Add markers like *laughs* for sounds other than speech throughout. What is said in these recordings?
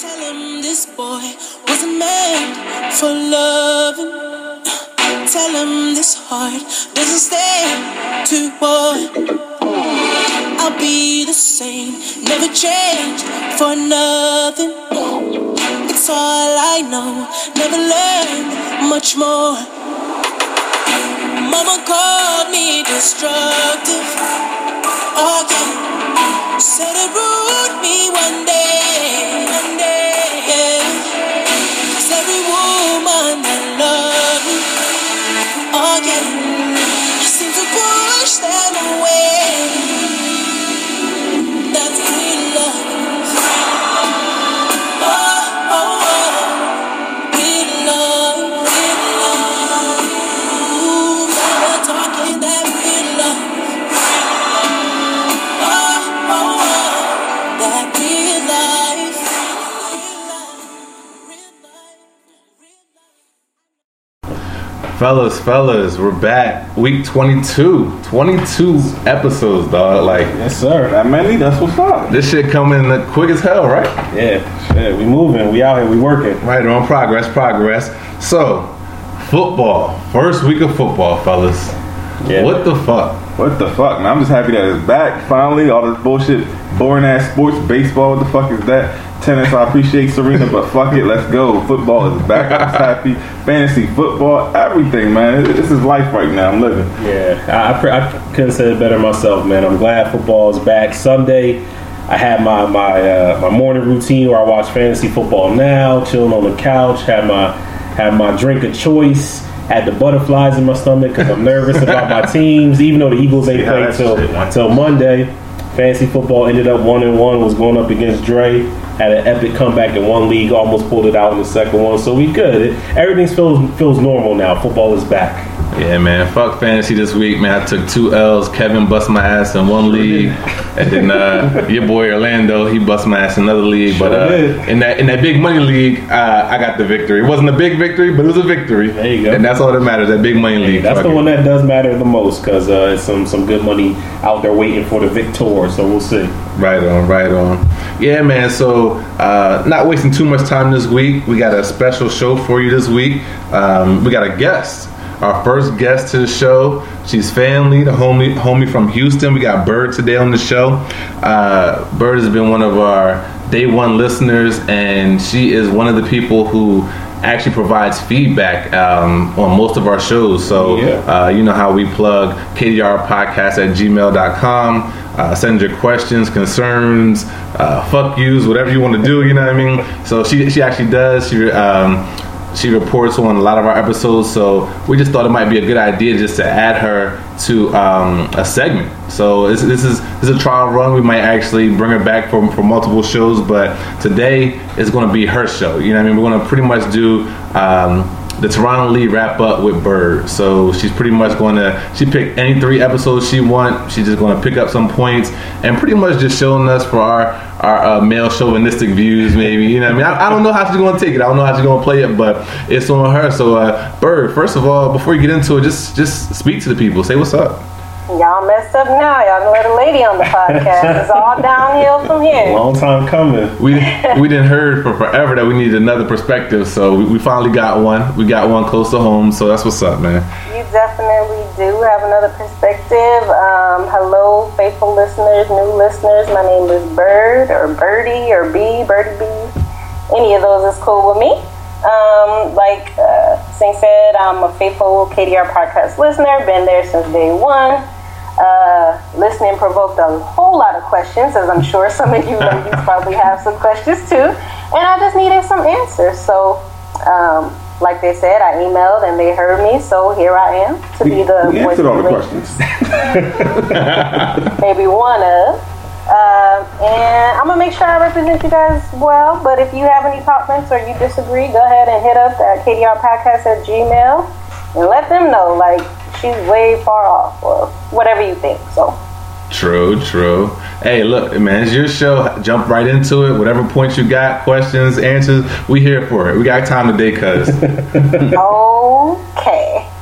Tell him this boy wasn't made for loving. *sighs* Tell him this heart doesn't stay to war. I'll be the same, never change for nothing. It's all I know, never learned much more. Mama called me destructive. Oh. Said it ruined me one day. Every woman me, oh, yeah. Fellas, fellas, we're back. Week 22. 22 episodes, dog. Like, Yes, sir. That many? That's what's up. this shit coming quick as hell, right? Yeah, shit. We moving. We out here. We working. Right on progress, progress. So, football. First week of football, fellas. Yeah. What the fuck? What the fuck, man? I'm just happy that it's back finally. All this bullshit, boring ass sports, baseball. What the fuck is that? Tennis, I appreciate Serena, but fuck it, let's go. Football is back. I'm happy. Fantasy football, everything, man. This is life right now. I'm living. Yeah, I, I, I couldn't say it better myself, man. I'm glad football is back. Sunday, I had my my uh, my morning routine where I watch fantasy football now, chilling on the couch, had my had my drink of choice. Had the butterflies in my stomach because I'm nervous *laughs* about my teams, even though the Eagles ain't Yeah, played till till Monday. Fantasy football ended up one and one. Was going up against Dre. Had an epic comeback in one league. Almost pulled it out in the second one. So we good. It, everything feels feels normal now. Football is back. Yeah, man. Fuck fantasy this week, man. I took two L's. Kevin bust my ass in one league, and then uh, *laughs* your boy Orlando he bust my ass in another league. but uh, in that in that big money league, uh, I got the victory. It wasn't a big victory, but it was a victory. There you go. And that's all that matters. That big money league. That's Fuck the it. one that does matter the most because uh, it's some some good money out there waiting for the victor. So we'll see. Right on, right on. Yeah, man. So, uh, not wasting too much time this week. We got a special show for you this week. Um, we got a guest, our first guest to the show. She's family, the homie, homie from Houston. We got Byrd today on the show. Uh, Byrd has been one of our day one listeners, and she is one of the people who actually provides feedback um, on most of our shows. So, Yeah. uh, you know how we plug KDR podcast at gmail.com. Uh, send your questions, concerns, uh, fuck yous, whatever you want to do. You know what I mean? So she she actually does. She um, she reports on a lot of our episodes. So we just thought it might be a good idea just to add her to um, a segment. So this, this is this is a trial run. We might actually bring her back for for multiple shows, but today is going to be her show. You know I mean? We're going to pretty much do. Um, the Toronto Lee wrap up with Byrd. So she's pretty much going to she picked any three episodes she want. She's just going to pick up some points and pretty much just showing us for our our uh, male chauvinistic views. Maybe you know I mean. I, I don't know how she's to take it. I don't know how she's to play it, but it's on her. So uh, Byrd, first of all, before you get into it, just just speak to the people. Say what's up. Y'all messed up now. Y'all gonna let a lady on the podcast. It's all downhill from here. *laughs* Long time coming. We we didn't heard for forever that we needed another perspective. So we, we finally got one. We got one close to home. So that's what's up, man. You definitely do have another perspective. Um, hello, faithful listeners, new listeners. My name is Byrd or Birdie or B, Birdie B. Any of those is cool with me. Um, like uh, Sing said, I'm a faithful KDR podcast listener. Been there since day one. Uh, listening provoked a whole lot of questions, as I'm sure some of you ladies *laughs* probably have some questions too. And I just needed some answers. So, um, like they said, I emailed and they heard me. So here I am to be the we voice answered of all the questions. *laughs* maybe one of. Um, and I'm gonna make sure I represent you guys well. But if you have any comments or you disagree, go ahead and hit up at KDR Podcast at Gmail and let them know. Like she's way far off, or whatever you think. So True, true. Hey, look, man, it's your show. Jump right into it. Whatever points you got, questions, answers, we here for it. We got time today, cuz. *laughs* okay,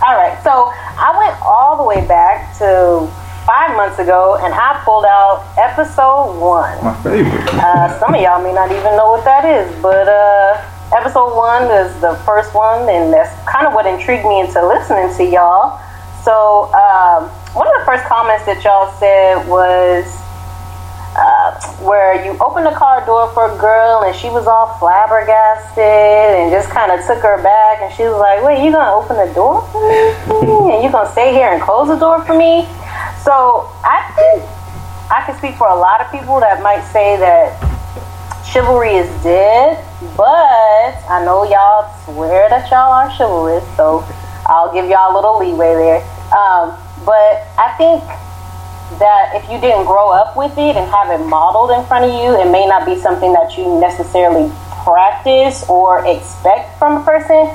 all right. So I went all the way back to five months ago, and I pulled out episode one. My favorite. Uh, some of y'all may not even know what that is, but uh, episode one is the first one, and that's kind of what intrigued me into listening to y'all. So, um, one of the first comments that y'all said was uh, where you opened the car door for a girl, and she was all flabbergasted and just kind of took her back, and she was like, "Wait, you gonna open the door for me? *laughs* And you gonna stay here and close the door for me?" So, I think I can speak for a lot of people that might say that chivalry is dead, but I know y'all swear that y'all are chivalrous, so I'll give y'all a little leeway there. Um, but I think that if you didn't grow up with it and have it modeled in front of you, it may not be something that you necessarily practice or expect from a person.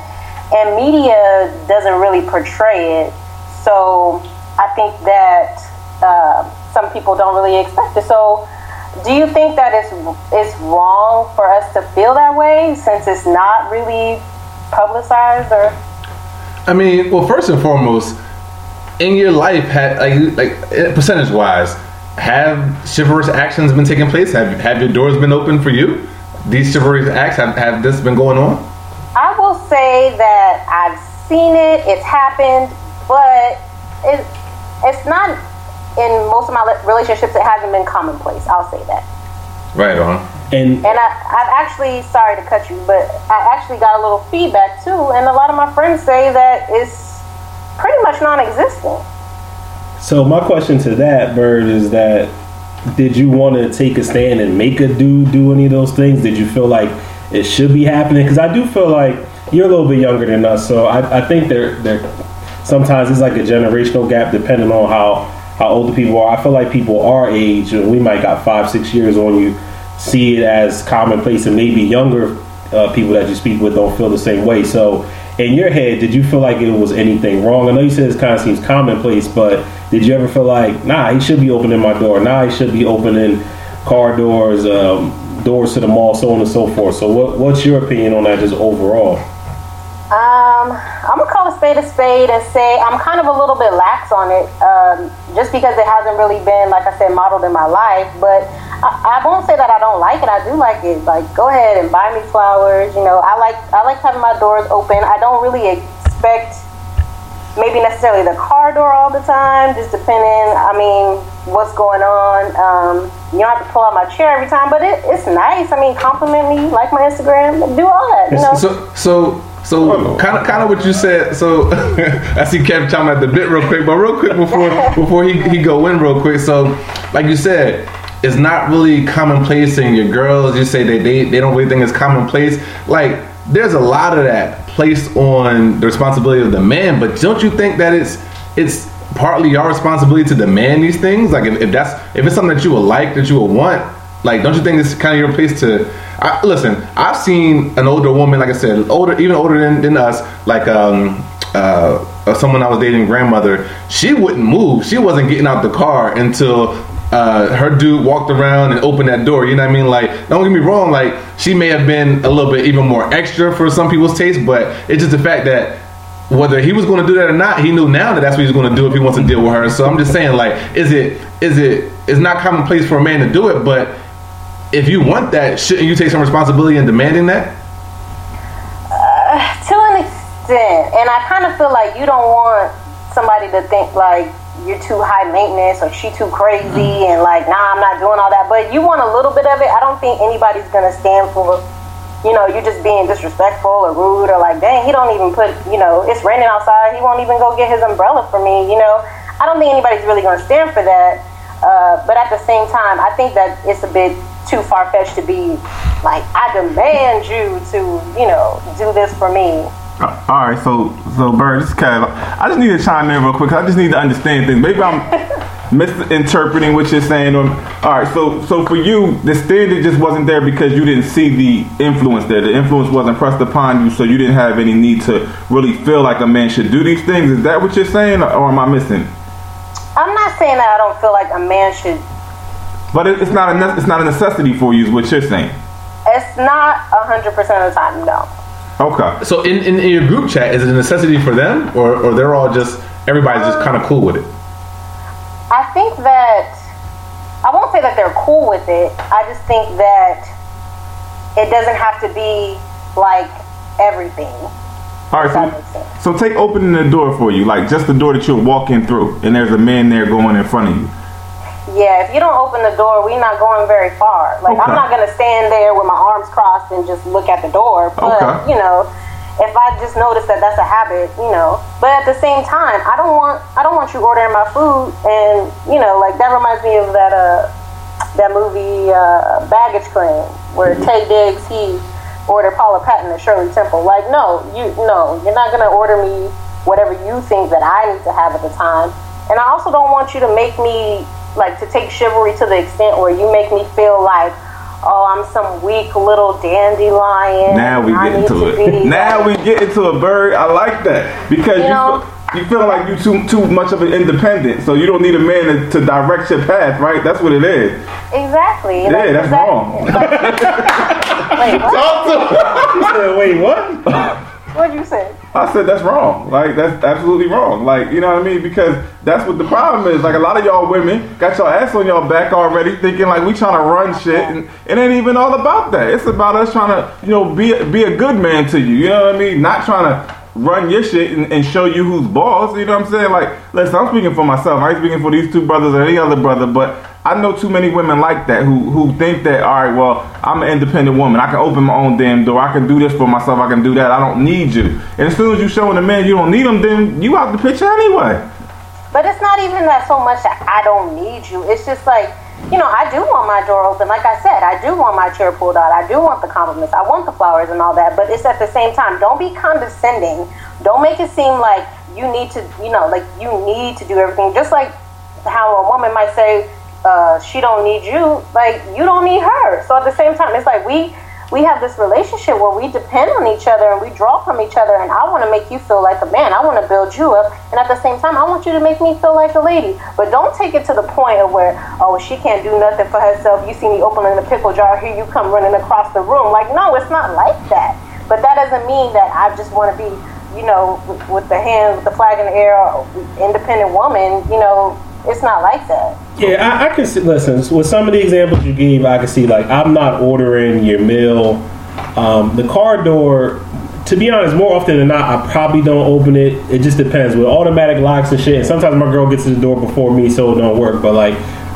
And media doesn't really portray it. So I think that uh, some people don't really expect it. So do you think that it's, it's wrong for us to feel that way since it's not really publicized or? I mean, well, first and foremost, in your life, had like like eh, percentage wise, have chivalrous actions been taking place? Have have your doors been open for you? These chivalrous acts have have this been going on? I will say that I've seen it. It's happened, but it it's not in most of my relationships. It hasn't been commonplace. I'll say that. Right on. And And I, I've actually, sorry to cut you, but I actually got a little feedback too. And a lot of my friends say that it's pretty much non existent. so my question to that, Byrd, is that did you want to take a stand and make a dude do any of those things? Did you feel like it should be happening? Because I do feel like you're a little bit younger than us, so I, I think there there sometimes it's like a generational gap depending on how how old the people are. I feel like people our age, and we might got five six years on you, see it as commonplace, and maybe younger uh, people that you speak with don't feel the same way. So. In your head, did you feel like it was anything wrong? I know you said it kind of seems commonplace, but did you ever feel like, nah, he should be opening my door. Nah, he should be opening car doors, um, doors to the mall, so on and so forth. So, what, what's your opinion on that, just overall? Um, I'm gonna call a spade a spade and say I'm kind of a little bit lax on it, um, just because it hasn't really been, like I said, modeled in my life. But I, I won't say that I don't like it. I do like it. Like, go ahead and buy me flowers. You know, I like I like having my doors open. I don't really expect maybe necessarily the car door all the time, just depending. I mean, what's going on. Um, you don't have to pull out my chair every time, but it, it's nice. I mean, compliment me, like my Instagram, do all that. You know. So so so kind of kind of what you said. So *laughs* I see Kevin chiming at the bit real quick, but real quick before *laughs* before he, he go in real quick. So like you said, it's not really commonplace, and your girls you say they they, they don't really think it's commonplace. Like there's a lot of that placed on the responsibility of the man, but don't you think that it's it's partly your responsibility to demand these things? Like if, if that's if it's something that you would like that you would want, like don't you think it's kind of your place to I, listen? I've seen an older woman, like I said, older even older than, than us, like um uh uh, someone I was dating grandmother. She wouldn't move. She wasn't getting out the car until uh, her dude walked around and opened that door. You know what I mean? Like, don't get me wrong. Like, she may have been a little bit even more extra for some people's taste, but it's just the fact that whether he was going to do that or not, he knew now that that's what he's going to do if he wants to deal with her. So I'm just saying, like, is it is it it's not commonplace for a man to do it, but if you want that, shouldn't you take some responsibility in demanding that? to an extent, and I kind of feel like you don't want somebody to think like you're too high maintenance or she too crazy and like nah I'm not doing all that. But you want a little bit of it. I don't think anybody's gonna stand for you know you just being disrespectful or rude or like dang he don't even put you know it's raining outside. He won't even go get his umbrella for me you know? I don't think anybody's really gonna stand for that. Uh, but at the same time I think that it's a bit too far-fetched to be like I demand you to you know do this for me Uh, all right, so so Byrd, this is kind of, I just need to chime in real quick. I just need to understand things. Maybe I'm *laughs* misinterpreting what you're saying. Or, all right, so so for you, the standard just wasn't there because you didn't see the influence there. The influence wasn't pressed upon you, so you didn't have any need to really feel like a man should do these things. Is that what you're saying, or am I missing? I'm not saying that I don't feel like a man should But it, it's not a ne- it's not a necessity for you, is what you're saying. It's not hundred percent of the time, no. Okay. So in, in, in your group chat, is it a necessity for them, or or they're all just everybody's just kind of cool with it? I think that I won't say that they're cool with it. I just think that it doesn't have to be like everything. All If that right, makes sense. so, so take opening the door for you, like just the door that you're walking through, and there's a man there going in front of you. Yeah, if you don't open the door, we're not going very far. Like Okay. I'm not gonna stand there with my arms crossed and just look at the door. But Okay. you know, if I just notice that that's a habit, you know. But at the same time, I don't want I don't want you ordering my food, and you know, like that reminds me of that uh that movie uh, Baggage Claim, where Taye Diggs he ordered Paula Patton and Shirley Temple. Like, no, you no, you're not gonna order me whatever you think that I need to have at the time. And I also don't want you to make me like to take chivalry to the extent where you make me feel like, oh, I'm some weak little dandelion. Now we get into it. *laughs* Now we get into a bird. I like that because you, You know- feel, you feel like you too too much of an independent, so you don't need a man to, to direct your path, right? That's what it is. exactly. Yeah, that's that- wrong. *laughs* Wait, what? You said, wait, what? *laughs* What'd you say? I said that's wrong. Like that's absolutely wrong. Like you know what I mean? Because that's what the problem is. Like a lot of y'all women got your ass on your back already, thinking like we trying to run shit, and it ain't even all about that. It's about us trying to you know be be a good man to you. You know what I mean? Not trying to run your shit and, and show you who's boss. You know what I'm saying? Like listen, I'm speaking for myself. I ain't speaking for these two brothers or any other brother, but. I know too many women like that who who think that all right, well, I'm an independent woman. I can open my own damn door. I can do this for myself. I can do that. I don't need you. And as soon as you showing the man you don't need him, then you out the picture anyway. But it's not even that so much that I don't need you. It's just like, you know, I do want my door open. Like I said, I do want my chair pulled out. I do want the compliments. I want the flowers and all that. But it's at the same time, don't be condescending. Don't make it seem like you need to, you know, like you need to do everything. Just like how a woman might say, uh, she don't need you, like you don't need her. So at the same time, it's like we we have this relationship where we depend on each other and we draw from each other. And I want to make you feel like a man. I want to build you up, and at the same time, I want you to make me feel like a lady. But don't take it to the point of where oh she can't do nothing for herself. You see me opening the pickle jar, here you come running across the room. Like no, it's not like that. But that doesn't mean that I just want to be you know with, the hand with the flag in the air, independent woman. You know, it's not like that. Yeah, I, I can see. Listen, with some of the examples you gave, I can see like I'm not ordering your meal. Um, the car door, to be honest, more often than not, I probably don't open it. It just depends with automatic locks and shit. And sometimes my girl gets to the door before me, so it don't work. But like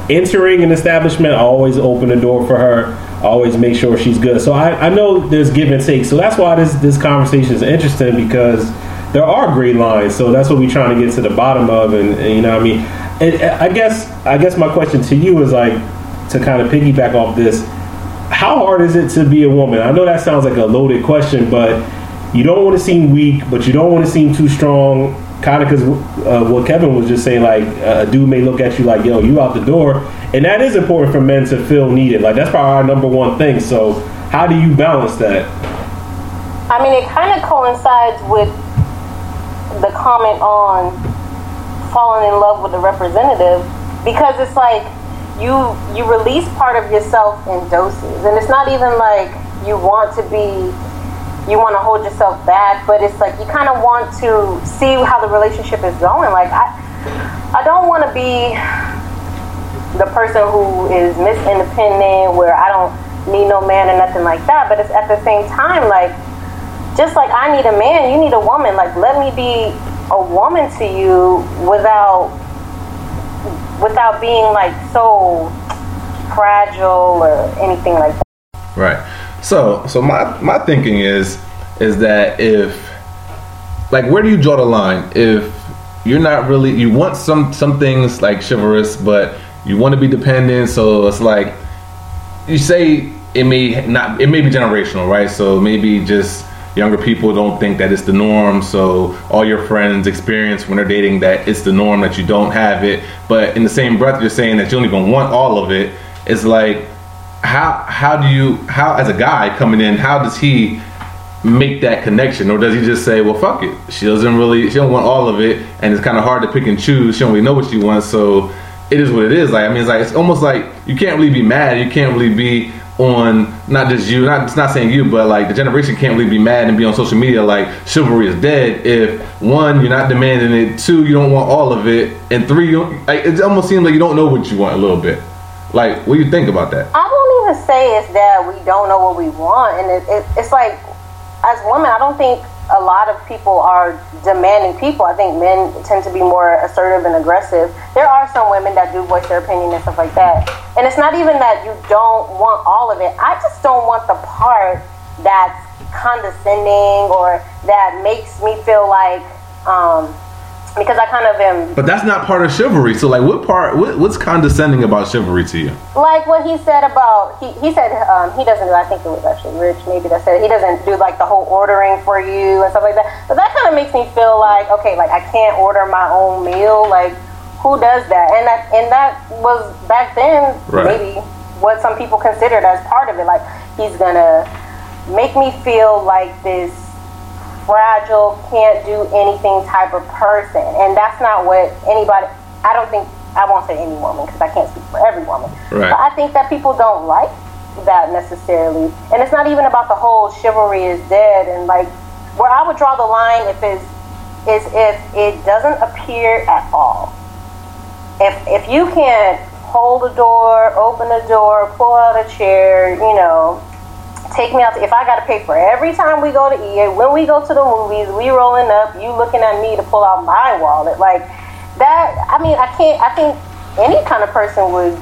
entering an establishment, I always open the door for her. I always make sure she's good. So I, I know there's give and take. So that's why this this conversation is interesting because there are gray lines. So that's what we're trying to get to the bottom of. And, and you know, what I mean, and I guess I guess my question to you is like to kind of piggyback off this. How hard is it to be a woman? I know that sounds like a loaded question, but you don't want to seem weak, but you don't want to seem too strong. Kind of because uh, what Kevin was just saying, like uh, a dude may look at you like, "Yo, you out the door," and that is important for men to feel needed. Like that's probably our number one thing. So how do you balance that? I mean, it kind of coincides with the comment on falling in love with the representative because it's like you you release part of yourself in doses, and it's not even like you want to be you want to hold yourself back, but it's like you kind of want to see how the relationship is going. Like I I don't want to be the person who is Miss Independent where I don't need no man or nothing like that, but it's at the same time like just like I need a man, you need a woman. Like, let me be a woman to you without without being like so fragile or anything like that. Right. So so my my thinking is is that if like where do you draw the line if you're not really you want some some things like chivalrous but you want to be dependent so it's like you say it may not it may be generational right so maybe just younger people don't think that it's the norm so all your friends experience when they're dating that it's the norm that you don't have it. But in the same breath you're saying that you don't even want all of it. It's like how how do you how as a guy coming in how does he make that connection? Or does he just say well fuck it. She doesn't really she don't want all of it and it's kind of hard to pick and choose. She don't really know what she wants so it is what it is. Like i mean it's like it's almost like you can't really be mad. You can't really be on not just you, not it's not saying you, but like the generation can't really be mad and be on social media like chivalry is dead. If one, you're not demanding it. Two, you don't want all of it, and three, you like, it almost seems like you don't know what you want a little bit. Like, what do you think about that? I don't even say it's that we don't know what we want, and it, it, it's like, as women, I don't think a lot of people are demanding people. I think men tend to be more assertive and aggressive. There are some women that do voice their opinion and stuff like that, and it's not even that you don't want all of it. I just don't want the part that's condescending or that makes me feel like. Um, because I kind of am But that's not part of chivalry. So, like, what part? What, what's condescending about chivalry to you? like what he said about he, he said um, he doesn't do I think it was actually Rich maybe that said he doesn't do like the whole ordering for you and stuff like that but that kind of makes me feel like okay like I can't order my own meal like who does that and that and that was back then Right. maybe what some people considered as part of it like he's gonna make me feel like this fragile, can't do anything type of person. And that's not what anybody, I don't think, I won't say any woman because I can't speak for every woman. Right. But I think that people don't like that necessarily. And it's not even about the whole chivalry is dead and like where I would draw the line if it's is if it doesn't appear at all. If if you can't hold a door, open a door, pull out a chair, you know, take me out. To, if I got to pay for every time we go to eat, when we go to the movies, we rolling up, you looking at me to pull out my wallet, like that. I mean, I can't. I think any kind of person would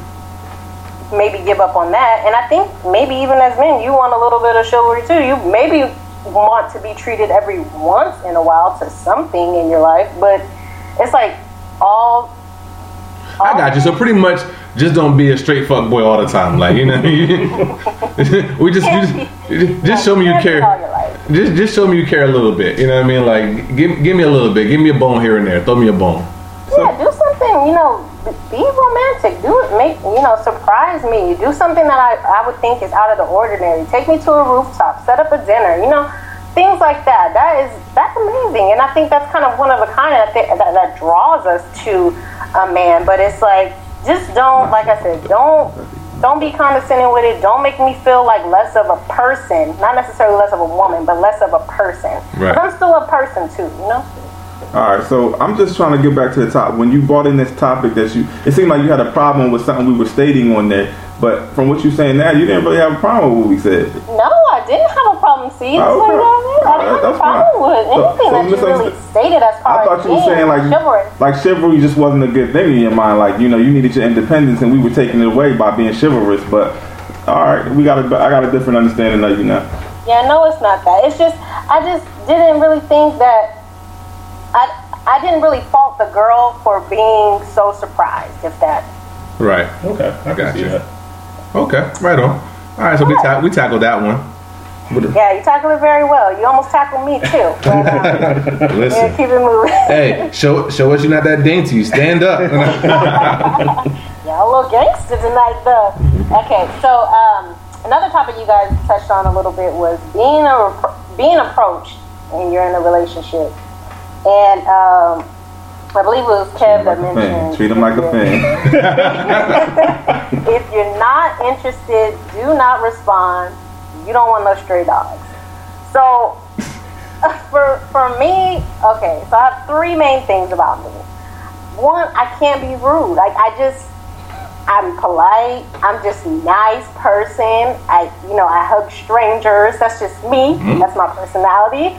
maybe give up on that. And I think maybe even as men, you want a little bit of chivalry too. You maybe want to be treated every once in a while to something in your life, but it's like all. I got you. So pretty much, just don't be a straight fuck boy all the time. Like you know, *laughs* we just just, just show me you care. Just just show me you care a little bit. You know what I mean? Like give give me a little bit. Give me a bone here and there. Throw me a bone. Yeah, do something, you know, be romantic. Do it, make, you know, surprise me. Do something that I, I would think is out of the ordinary. Take me to a rooftop, set up a dinner, you know, things like that. That is, that's amazing. And I think that's kind of one of a kind that, that, that draws us to a man. But it's like, just don't, like I said, don't, don't be condescending with it. Don't make me feel like less of a person. Not necessarily less of a woman, but less of a person. Right. I'm still a person too, you know? All right, so I'm just trying to get back to the top. When you brought in this topic, that you, it seemed like you had a problem with something we were stating on there. But from what you're saying now, you didn't really have a problem with what we said. No, I didn't have a problem. See, that's Oh, what. I. I didn't have a problem with anything so that you really stated as far I thought as you were saying like chivalrous. like chivalry just wasn't a good thing in your mind. Like you know, you needed your independence, and we were taking it away by being chivalrous. But all right, we got a, I got a different understanding of you now. Yeah, no, it's not that. It's just I just didn't really think that I I didn't really fault the girl for being so surprised. If that Right. Okay, I can Gotcha. see that. Okay. Right on. All right. So we ta- we tackled that one. yeah, you tackled it very well. You almost tackled me too. *laughs* But, um, yeah, Listen. keep it moving. Hey, show show us you're not that dainty. Stand up. *laughs* *laughs* Yeah, a little gangster tonight, though. Okay, so um, another topic you guys touched on a little bit was being a being approached when you're in a relationship, and um, I believe it was Kev that Like mentioned Treat him like a fan. *laughs* if you're not interested, do not respond. You don't want no stray dogs. So *laughs* for for me, okay, so I have three main things about me. One, I can't be rude. Like I just I'm polite. I'm just a nice person. I you know, I hug strangers. That's just me. That's my personality.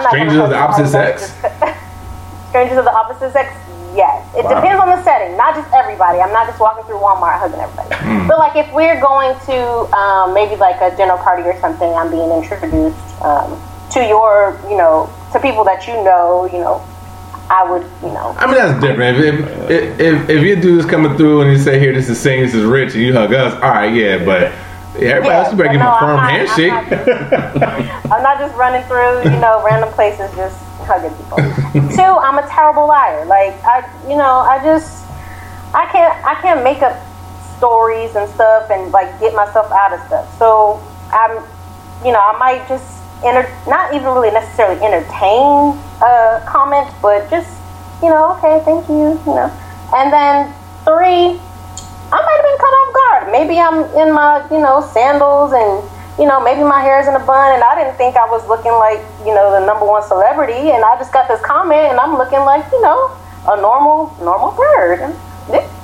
I'm Strangers of the opposite sex? *laughs* strangers of the opposite sex? Yes. It Wow. depends on the setting not just everybody. I'm not just walking through walmart hugging everybody. But like if we're going to um, maybe like a dinner party or something i'm being introduced um, to your you know to people that you know you know i would you know. I mean that's different. If if, if if your dude's coming through and you say here this is Sing, this is Rich, and you hug us, all right, yeah, but yeah, everybody else you better give him a firm not- I'm handshake. not I'm not just running through, you know, random places just hugging people. *laughs* Two, I'm a terrible liar. Like I, you know, I just, I can't, I can't make up stories and stuff and like get myself out of stuff. So I'm, you know, I might just enter, not even really necessarily entertain a comment, but just, you know, okay, thank you, you know. And then three, I might have been caught off guard. maybe I'm in my, you know, sandals and, you know, maybe my hair is in a bun and I didn't think I was looking like, you know, the number one celebrity and I just got this comment and I'm looking like, you know, a normal, normal bird. And,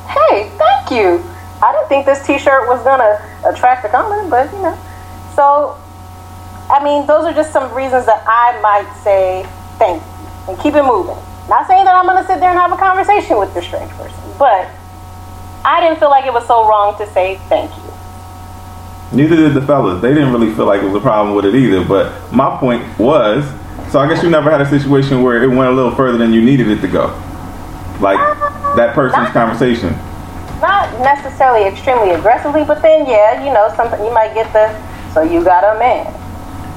hey, thank you. I didn't think this t-shirt was gonna attract a comment, but you know. So, I mean, those are just some reasons that I might say thank you and keep it moving. Not saying that I'm gonna sit there and have a conversation with this strange person, but I didn't feel like it was so wrong to say thank you. Neither did the fellas. They didn't really feel like it was a problem with it either. But my point was, so I guess you never had a situation where it went a little further than you needed it to go, like that person's Not- conversation. Not necessarily extremely aggressively, but then yeah, you know, something you might get the so you got a man.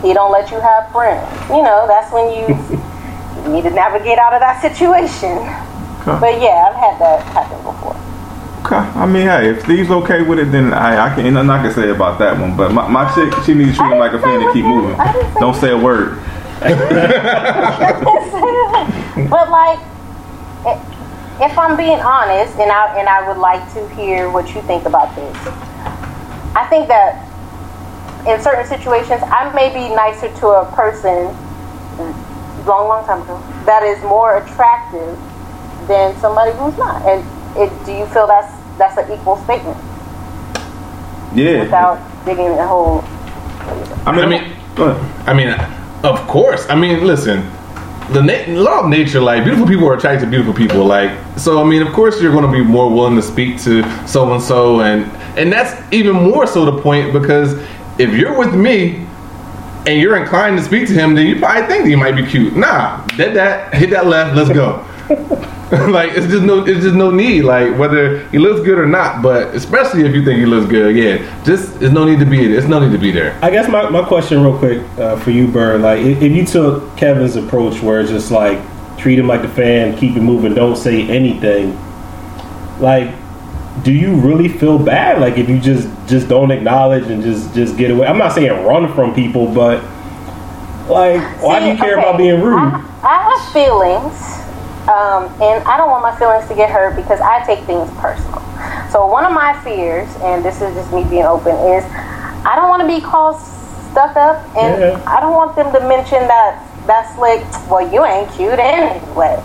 He don't let you have friends. You know, that's when you, you *laughs* need to navigate out of that situation. Okay. But yeah, I've had that happen before. Okay. I mean, hey, if Steve's okay with it, then I, I can. Nothing I can say about that one. But my, my chick, she needs to treat him like a fan and keep moving. Say Don't say a word. *laughs* but like, if I'm being honest, and I and I would like to hear what you think about this. I think that in certain situations, I may be nicer to a person long, long time ago that is more attractive than somebody who's not. And it, do you feel that's that's an equal statement Yeah. without digging the whole? I mean, I mean- I mean, of course. I mean, listen, the na- law of nature, like beautiful people are attracted to beautiful people. Like, so I mean, of course, you're going to be more willing to speak to so and so, and and that's even more so the point because if you're with me and you're inclined to speak to him, then you probably think that he might be cute. Nah, dead that, hit that left, let's go. *laughs* *laughs* like it's just no, it's just no need. Like whether he looks good or not, but especially if you think he looks good, yeah, just there's no need to be. There's no need to be there. I guess my, my question, real quick, uh, for you, Byrd, like if, if you took Kevin's approach, where it's just like treat him like the fan, keep it moving, don't say anything, like, do you really feel bad? Like if you just just don't acknowledge and just just get away? I'm not saying run from people, but like, why do you care okay, about being rude? I, I have feelings, um, and I don't want my feelings to get hurt because I take things personal. So one of my fears, and this is just me being open, is I don't want to be called stuck up, and. I don't want them to mention that that's like, well, you ain't cute anyway.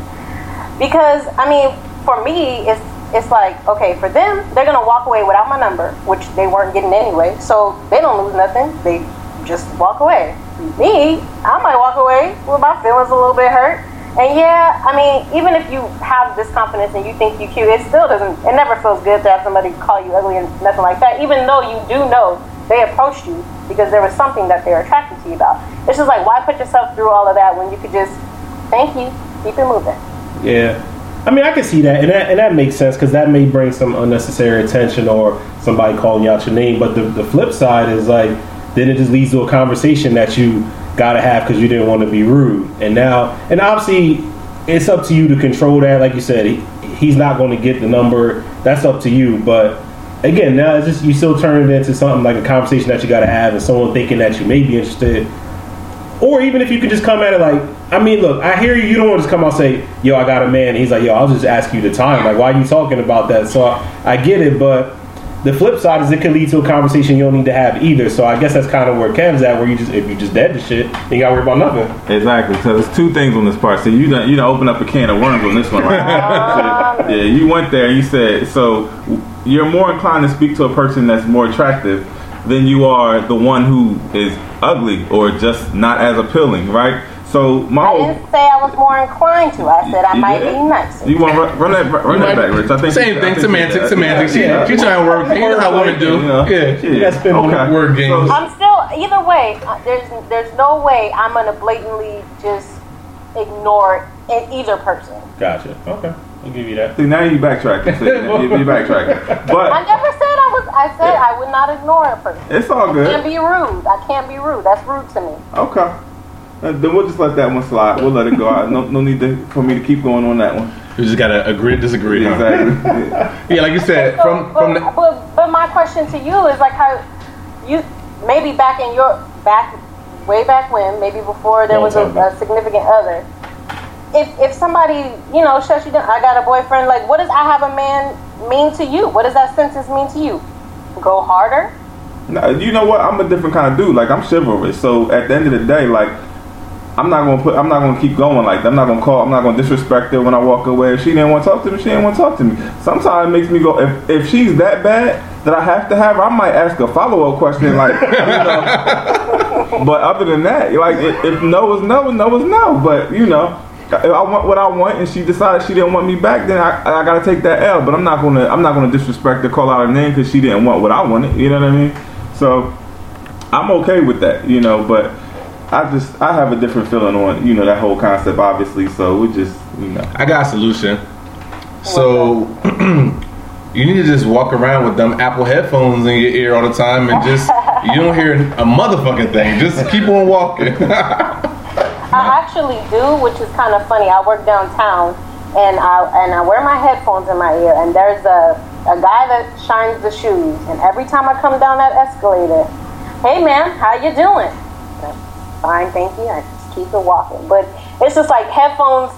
Because I mean, for me, it's it's like okay, for them, they're gonna walk away without my number, which they weren't getting anyway, so they don't lose nothing. They just walk away. Me, I might walk away with my feelings a little bit hurt. And yeah, I mean, even if you have this confidence and you think you're cute, it still doesn't. It never feels good to have somebody call you ugly and nothing like that. Even though you do know they approached you because there was something that they're attracted to you about. It's just like why put yourself through all of that when you could just thank you, keep it moving. Yeah. I mean, I can see that, and that, and that makes sense because that may bring some unnecessary attention or somebody calling out your name. But the, the flip side is like, then it just leads to a conversation that you got to have because you didn't want to be rude. And now, and obviously, it's up to you to control that. Like you said, he, he's not going to get the number. That's up to you. But again, now it's just you still turn it into something like a conversation that you got to have, and someone thinking that you may be interested or even if you could just come at it like, I mean, look, I hear you. You don't want to come out and say, "Yo, I got a man." He's like, "Yo, I'll just ask you the time." Like, why are you talking about that? So I, I get it, but the flip side is it could lead to a conversation you don't need to have either. So I guess that's kind of where Kev's at, where you just if you just dead to shit, you got to worry about nothing. Exactly. So there's two things on this part. So you done you done open up a can of worms on this one, right? Yeah, you went there. You said so. You're more inclined to speak to a person that's more attractive than you are the one who is ugly or just not as appealing, right? So my I didn't say I was more inclined to. I said I might did? be nicer. You want to run, run that run that back, Rich? I think Same I thing, think semantics, she- semantics. She, yeah. she trying to work. You know how women do. You? Yeah. Yeah. gotta spin on Okay. word games. So- I'm still either way. uh, There's there's no way I'm gonna blatantly just ignore in either person. Gotcha. Okay, I'll give you that. See, now you backtracking. See, *laughs* you, you backtracking. But I never said I was. I said I would not ignore a person. it's all good. I can't be rude. I can't be rude. That's rude to me. Okay. Uh, then we'll just let that one slide. We'll let it go. I, no, no need to, for me to keep going on that one. We just gotta agree, and disagree. Huh? Exactly. *laughs* Yeah, like you said, So, from but, from the, but, but my question to you is like how you maybe back in your back way back when maybe before there Long was a, a significant other. If if somebody you know shuts you down, I got a boyfriend. Like, what does I have a man mean to you? What does that sentence mean to you? go harder? No, you know what? I'm a different kind of dude. Like I'm chivalrous. So at the end of the day, like I'm not gonna put. I'm not gonna keep going like that. I'm not gonna call. I'm not gonna disrespect her when I walk away. If she didn't want to talk to me, she didn't want to talk to me. Sometimes it makes me go. If if she's that bad that I have to have her, I might ask a follow up question like. You know. *laughs* but other than that, like if, if no is no, no is no. But you know. If I want what I want, and she decided she didn't want me back, then I, I gotta take that L. But I'm not gonna I'm not gonna disrespect her, call out her name because she didn't want what I wanted. You know what I mean? So I'm okay with that, you know. But I just I have a different feeling on you know that whole concept, obviously. So we just you know. I got a solution. So *clears throat* you need to just walk around with them Apple headphones in your ear all the time, and just *laughs* you don't hear a motherfucking thing. Just keep on walking. *laughs* I actually do, which is kind of funny. I work downtown, and I and I wear my headphones in my ear, and there's a a guy that shines the shoes, and every time I come down that escalator, hey man, how you doing? Fine, thank you. I just keep it walking, but it's just like headphones.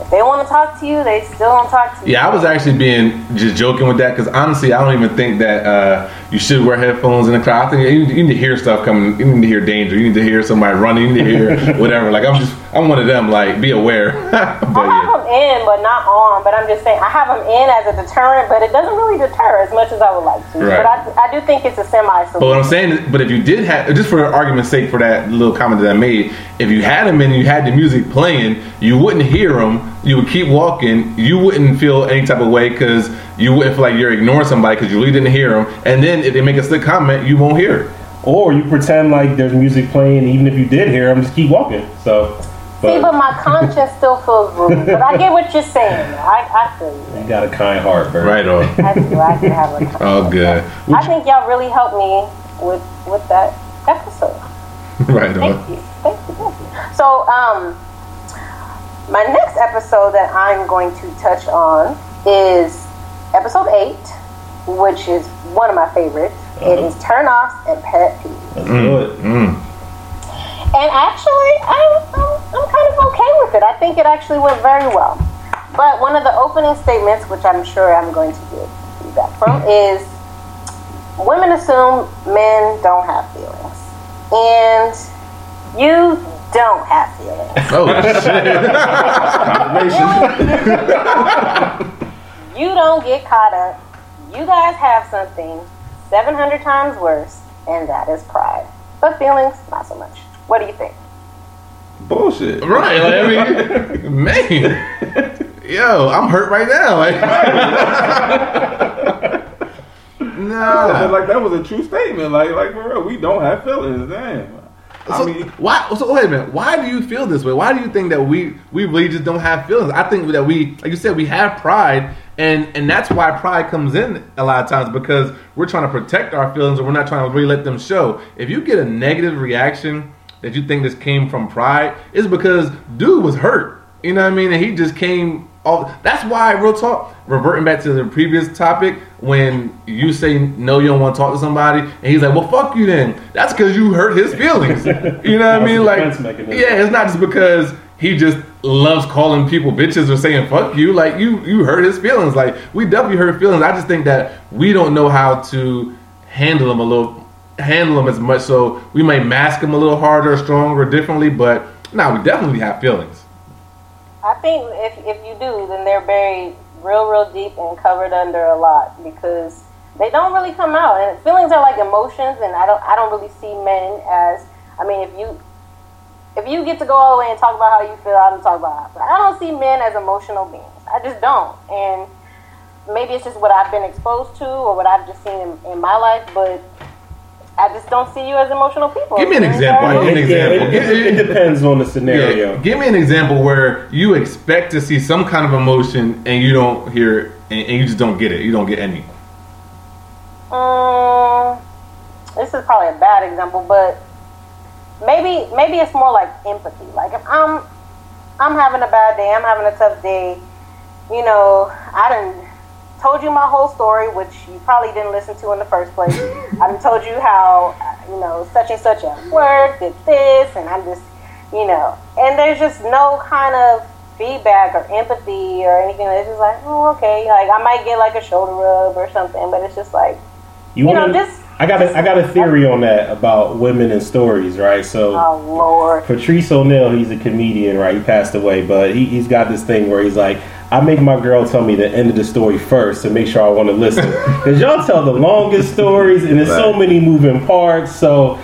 If they want to talk to you, they still don't talk to you. Yeah, I was actually being just joking with that because honestly, I don't even think that uh, you should wear headphones in the crowd. I think you need, you need to hear stuff coming. You need to hear danger. You need to hear somebody running. You need to hear *laughs* whatever. Like I'm just, I'm one of them. Like be aware. *laughs* but yeah. Them in, but not on. But I'm just saying, I have them in as a deterrent, but it doesn't really deter as much as I would like to. Right. But I, I do think it's a semi But what I'm saying, is, but if you did have, just for argument's sake, for that little comment that I made, if you had them in and you had the music playing, you wouldn't hear them. You would keep walking. You wouldn't feel any type of way because you wouldn't feel like you're ignoring somebody because you really didn't hear them. And then if they make a slick comment, you won't hear it. Or you pretend like there's music playing, even if you did hear them, just keep walking. So, See, but my conscience still feels rude. But I get what you're saying. I, I feel you. you got a kind heart, bro. Right on. I do. I do have a conscience. Oh, good. I think y'all really helped me with with that episode. *laughs* Right Thank on. you. Thank you. Thank you. So, um, my next episode that I'm going to touch on is episode eight, which is one of my favorites. It is turn offs and pet peeves. Let's do it. Mm. And actually, I'm, I'm, I'm kind of okay with it. I think it actually went very well. But one of the opening statements, which I'm sure I'm going to get feedback from, mm-hmm. is women assume men don't have feelings. And you don't have feelings. *laughs* Oh shit. You don't get caught up. You guys have something 700 times worse, and that is pride. But feelings, not so much. What do you think? Bullshit. Right. Like, I mean, *laughs* man. Yo, I'm hurt right now. Like, *laughs* nah. like that was a true statement. Like, like for real, we don't have feelings. Damn. I mean, why? So wait a minute. Why do you feel this way? Why do you think that we we really just don't have feelings? I think that we, like you said, we have pride, and and that's why pride comes in a lot of times because we're trying to protect our feelings, and we're not trying to really let them show. If you get a negative reaction that you think this came from pride, is because dude was hurt. You know what I mean? And he just came off. That's why real talk. Reverting back to the previous topic, when you say no, you don't want to talk to somebody, and he's like, "Well, fuck you then." That's because you hurt his feelings. *laughs* You know what I mean? Like, mechanism. yeah, it's not just because he just loves calling people bitches or saying "fuck you." Like, you you hurt his feelings. Like, we definitely hurt feelings. I just think that we don't know how to handle them a little, handle them as much. So we may mask them a little harder, stronger, differently. But no, we definitely have feelings. I think if, if you do, then they're buried real, real deep and covered under a lot because they don't really come out. And feelings are like emotions, and I don't I don't really see men as I mean if you if you get to go all the way and talk about how you feel, I'm talk about how I don't see men as emotional beings. I just don't. And maybe it's just what I've been exposed to or what I've just seen in, in my life, but I just don't see you as emotional people. Give me an example. Give me an example. it, it- it depends on the scenario. Yeah, give me an example where you expect to see some kind of emotion and you don't hear it and, and you just don't get it. You don't get any. Um, this is probably a bad example, but maybe maybe it's more like empathy. Like if I'm I'm having a bad day, I'm having a tough day. You know, I done told you my whole story, which you probably didn't listen to in the first place. *laughs* I done told you how you know such and such at work did this, and I'm just you know, and there's just no kind of feedback or empathy or anything. It's just like, oh, okay. Like I might get like a shoulder rub or something, but it's just like You, You know, just- I got a, I got a theory on that about women and stories, right? So Oh Lord. Patrice O'Neal, he's a comedian, right? He passed away, but he, he's got this thing where he's like, I make my girl tell me the end of the story first to make sure I want to listen. *laughs* Because y'all tell the longest stories, and there's so many moving parts. So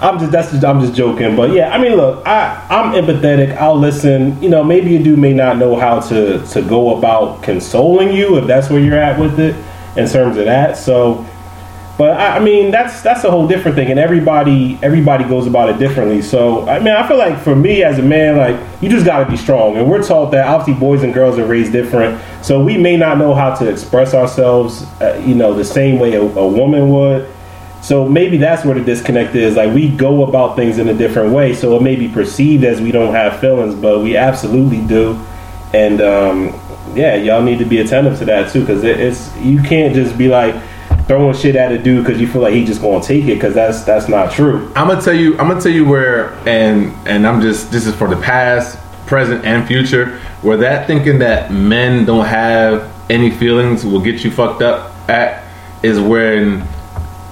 I'm just that's just, I'm just joking, but yeah, I mean, look, I I'm empathetic. I'll listen. You know, maybe a dude may not know how to to go about consoling you if that's where you're at with it in terms of that. So. But I, I mean, that's that's a whole different thing, and everybody everybody goes about it differently. So I mean, I feel like for me as a man, like you just got to be strong, and we're taught that obviously boys and girls are raised different, so we may not know how to express ourselves, uh, you know, the same way a, a woman would. So maybe that's where the disconnect is. Like we go about things in a different way, so it may be perceived as we don't have feelings, but we absolutely do. And um, yeah, y'all need to be attentive to that too, because it, it's you can't just be like throwing shit at a dude because you feel like he just gonna take it, because that's that's not true. I'm gonna tell you. I'm gonna tell you where, and and I'm just. This is for the past, present, and future. Where that thinking that men don't have any feelings will get you fucked up at is when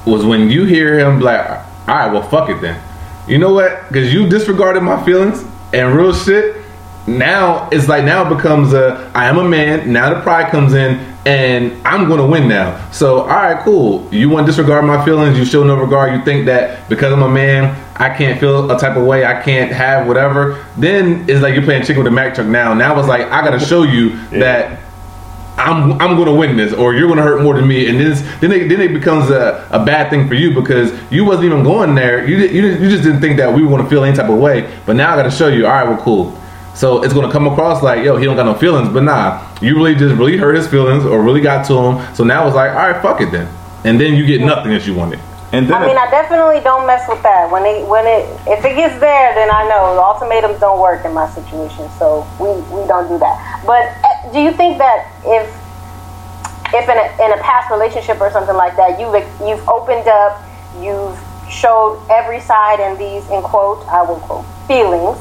was when you hear him like, all right, well, fuck it then. You know what? Because you disregarded my feelings and real shit. Now it's like now it becomes a I am a man. Now the pride comes in, and I'm going to win now. So all right, cool. You want to disregard my feelings? You show no regard. You think that because I'm a man, I can't feel a type of way. I can't have whatever. Then it's like you're playing chicken with a Mack truck. Now, now it's like I got to show you *laughs* that I'm I'm gonna win this, or you're gonna hurt more than me, and then it's, then it, then it becomes a, a bad thing for you because you wasn't even going there. You you, you just didn't think that we want to feel any type of way, but now I gotta show you. All right, well, cool. So it's gonna come across like yo, he don't got no feelings, but nah, you really just really hurt his feelings or really got to him. So now it's like all right, fuck it then, and then you get nothing that you wanted. And then I mean, I definitely don't mess with that. When it when it if it gets there, then I know ultimatums don't work in my situation. So we, we don't do that. But uh, do you think that if if in a, in a past relationship or something like that, you've you've opened up, you've showed every side in these in quote I will quote feelings.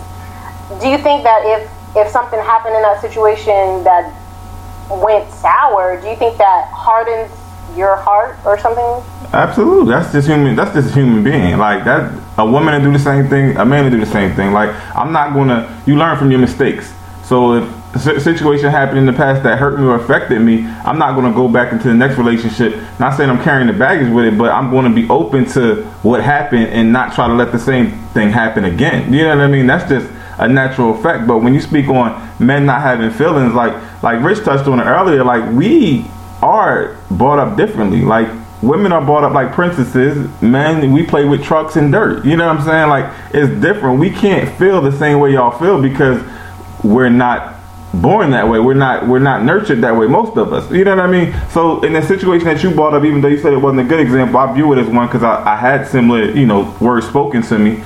Do you think that if if something happened in that situation that went sour, do you think that hardens your heart or something? Absolutely, that's just human. That's just human being. Like that, a woman to do the same thing, a man to do the same thing. Like I'm not gonna. You learn from your mistakes. So if a situation happened in the past that hurt me or affected me, I'm not gonna go back into the next relationship. Not saying I'm carrying the baggage with it, but I'm gonna be open to what happened and not try to let the same thing happen again. You know what I mean? That's just a natural effect. But when you speak on men not having feelings, like like Rich touched on it earlier, like we are brought up differently. Like women are brought up like princesses. Men, we play with trucks and dirt. You know what I'm saying? Like it's different. We can't feel the same way y'all feel because we're not born that way. We're not we're not nurtured that way. Most of us. You know what I mean? So in the situation that you brought up, even though you said it wasn't a good example, I view it as one because I, I had similar you know words spoken to me.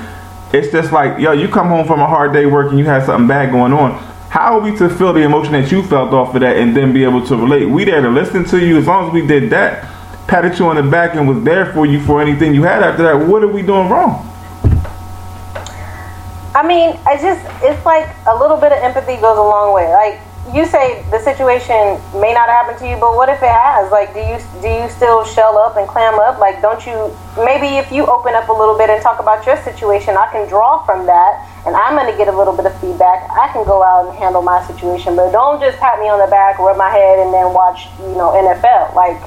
It's just like yo, you come home from a hard day working, you had something bad going on. How are we to feel the emotion that you felt off of that and then be able to relate? We there to listen to you. As long as we did that, patted you on the back and was there for you for anything you had after that, what are we doing wrong? I mean, I just it's like a little bit of empathy goes a long way. Like you say the situation may not happen to you, but what if it has? Like do you do you still shell up and clam up? Like don't you maybe if you open up a little bit and talk about your situation, I can draw from that and I'm going to get a little bit of feedback. I can go out and handle my situation, but don't just pat me on the back, rub my head and then watch, you know, NFL. Like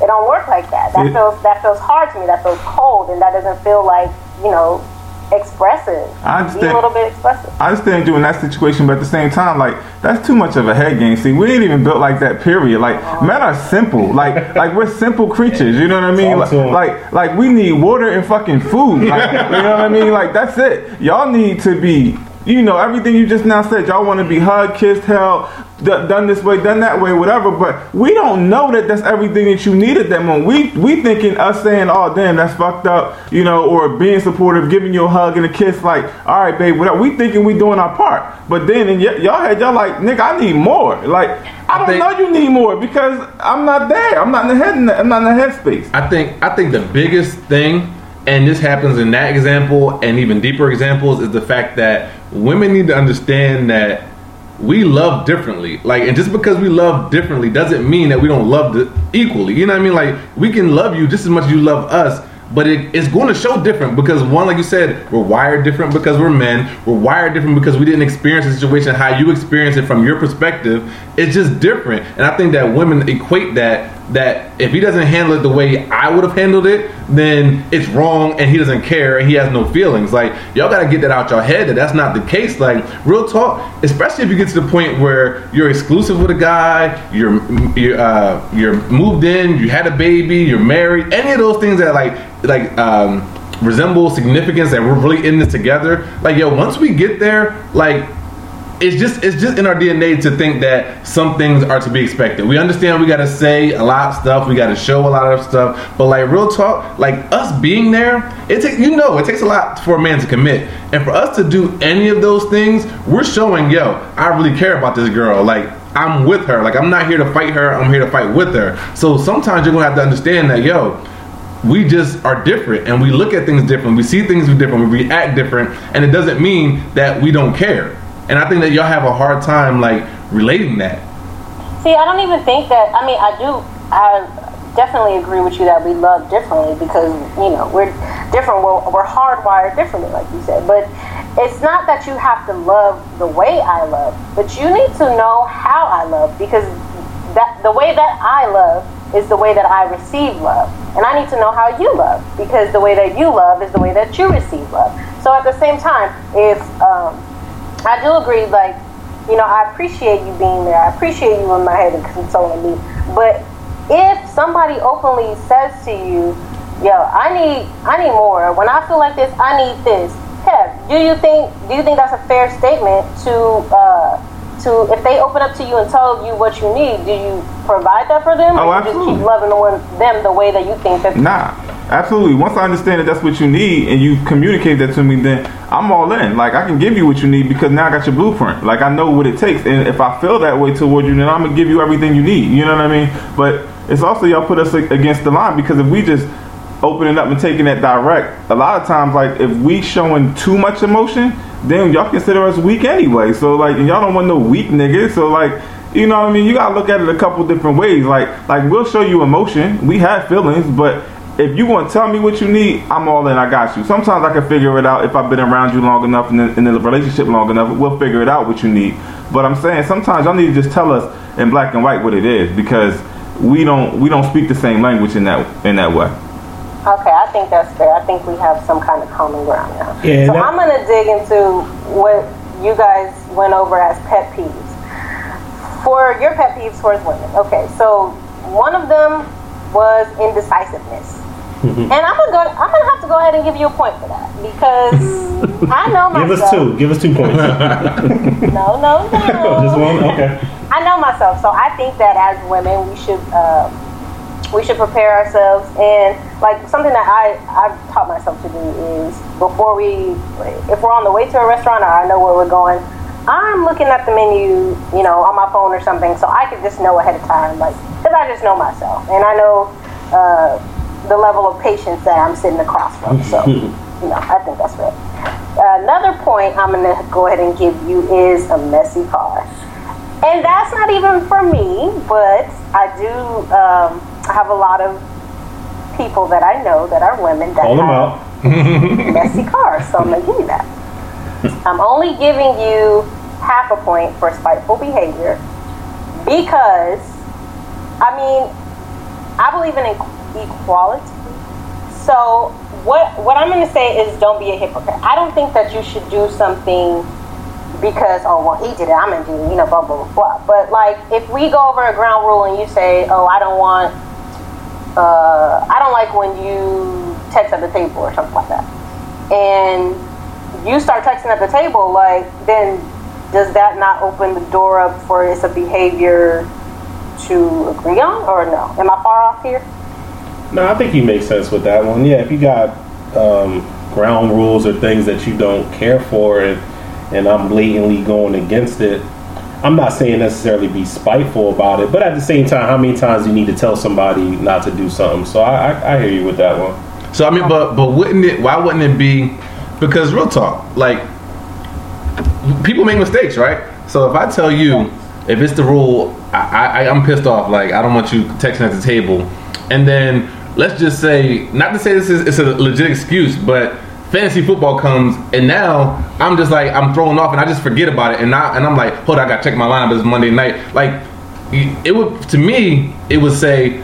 it don't work like that. That feels that feels hard to me. That feels cold and that doesn't feel like, you know, expressive. I Be a little bit expressive. I understand you in that situation, but at the same time, like that's too much of a head game. See, we ain't even built like that. Period. Like men are simple. Like like we're simple creatures. You know what I mean? Like like, like we need water and fucking food. Like, *laughs* you know what I mean? Like that's it. Y'all need to be. You know everything you just now said. Y'all want to be hugged, kissed, held, d- done this way, done that way, whatever. But we don't know that that's everything that you need at that moment. We we thinking us saying, "Oh damn, that's fucked up," you know, or being supportive, giving you a hug and a kiss, like, "All right, babe," whatever. We thinking we doing our part, but then in y- y'all had y'all like, "Nigga, I need more." Like, I don't think- know you need more because I'm not there. I'm not in the head. I'm not in the headspace. I think I think the biggest thing, and this happens in that example and even deeper examples, is the fact that women need to understand that we love differently. Like, and just because we love differently doesn't mean that we don't love the, equally. You know what I mean? Like, we can love you just as much as you love us, but it, it's going to show different because one, like you said, we're wired different because we're men. We're wired different because we didn't experience the situation how you experience it from your perspective. It's just different, and I think that women equate that that if he doesn't handle it the way I would have handled it, then it's wrong and he doesn't care and he has no feelings. Like y'all gotta get that out your head that that's not the case. Like real talk, especially if you get to the point where you're exclusive with a guy, you're you're uh, you're moved in, you had a baby, you're married, any of those things that like like um, resemble significance and we're really in this together. Like yo, once we get there, like it's just it's just in our DNA to think that some things are to be expected. We understand we got to say a lot of stuff, we got to show a lot of stuff, but like real talk, like us being there, it takes you know it takes a lot for a man to commit, and for us to do any of those things, we're showing yo, I really care about this girl. Like I'm with her. Like I'm not here to fight her. I'm here to fight with her. So sometimes you're gonna have to understand that yo, we just are different and we look at things different. We see things different. We react different, and it doesn't mean that we don't care. And I think that y'all have a hard time like relating that. See, I don't even think that. I mean, I do. I definitely agree with you that we love differently because you know we're different. We're, we're hardwired differently, like you said. But it's not that you have to love the way I love, but you need to know how I love because that the way that I love is the way that I receive love, and I need to know how you love because the way that you love is the way that you receive love. So at the same time, if um, I do agree, like, you know, I appreciate you being there. I appreciate you in my head and consoling me. But if somebody openly says to you, yo, I need I need more. When I feel like this, I need this. Kev, do you think do you think that's a fair statement to uh, to if they open up to you and tell you what you need, do you provide that for them? Oh, or you just absolutely. keep loving the one them the way that you think that Nah, absolutely. Once I understand that that's what you need and you communicate that to me, then I'm all in. Like I can give you what you need because now I got your blueprint. Like I know what it takes, and if I feel that way toward you, then I'm gonna give you everything you need. You know what I mean? But it's also y'all put us against the line because if we just opening up and taking that direct, a lot of times like if we showing too much emotion, then y'all consider us weak anyway. So like, y'all don't want no weak niggas. So like. You know what I mean? You gotta look at it a couple different ways. Like, like we'll show you emotion. We have feelings, but if you want to tell me what you need, I'm all in. I got you. Sometimes I can figure it out if I've been around you long enough and in the relationship long enough. We'll figure it out what you need. But I'm saying sometimes y'all need to just tell us in black and white what it is because we don't we don't speak the same language in that in that way. Okay, I think that's fair. I think we have some kind of common ground now. Yeah, so that- I'm going to dig into what you guys went over as pet peeves. For your pet peeves towards women. Okay, so one of them was indecisiveness. and I'm gonna go. I'm gonna have to go ahead and give you a point for that because *laughs* I know myself. Give myself. us two. Give us two points. *laughs* No, no, no. *laughs* Just one. Okay. I know myself, so I think that as women, we should uh, we should prepare ourselves. And like something that I I've taught myself to do is before we, if we're on the way to a restaurant or I know where we're going, I'm looking at the menu, you know, on my phone or something, so I can just know ahead of time, like because I just know myself and I know uh, the level of patience that I'm sitting across from. So *laughs* you know, I think that's fair. Another point I'm gonna go ahead and give you is a messy car. And that's not even for me, but I do um, have a lot of people that I know that are women that Call them have out. *laughs* messy cars. So I'm gonna give you that. I'm only giving you half a point for spiteful behavior because, I mean, I believe in equ- equality. So what what I'm gonna say is don't be a hypocrite. I don't think that you should do something because oh well he did it I'm gonna do it, you know blah blah blah blah. But like if we go over a ground rule and you say oh I don't want uh, I don't like when you text at the table or something like that, and you start texting at the table like then does that not open the door up for it's a behavior to agree on or no? Am I far off here? No, I think you make sense with that one. Yeah, if you got um, ground rules or things that you don't care for, and and I'm blatantly going against it, I'm not saying necessarily be spiteful about it, but at the same time, how many times you need to tell somebody not to do something? So I, I, I hear you with that one. So I mean, but but wouldn't it? Why wouldn't it be? Because real talk, like people make mistakes, right? So if I tell you, if it's the rule, I, I I'm pissed off. Like I don't want you texting at the table, and then let's just say, not to say this is it's a legit excuse, but fantasy football comes and now I'm just like I'm thrown off and I just forget about it and I and I'm like, hold on, I gotta check my lineup. It's Monday night. Like it would to me, it would say,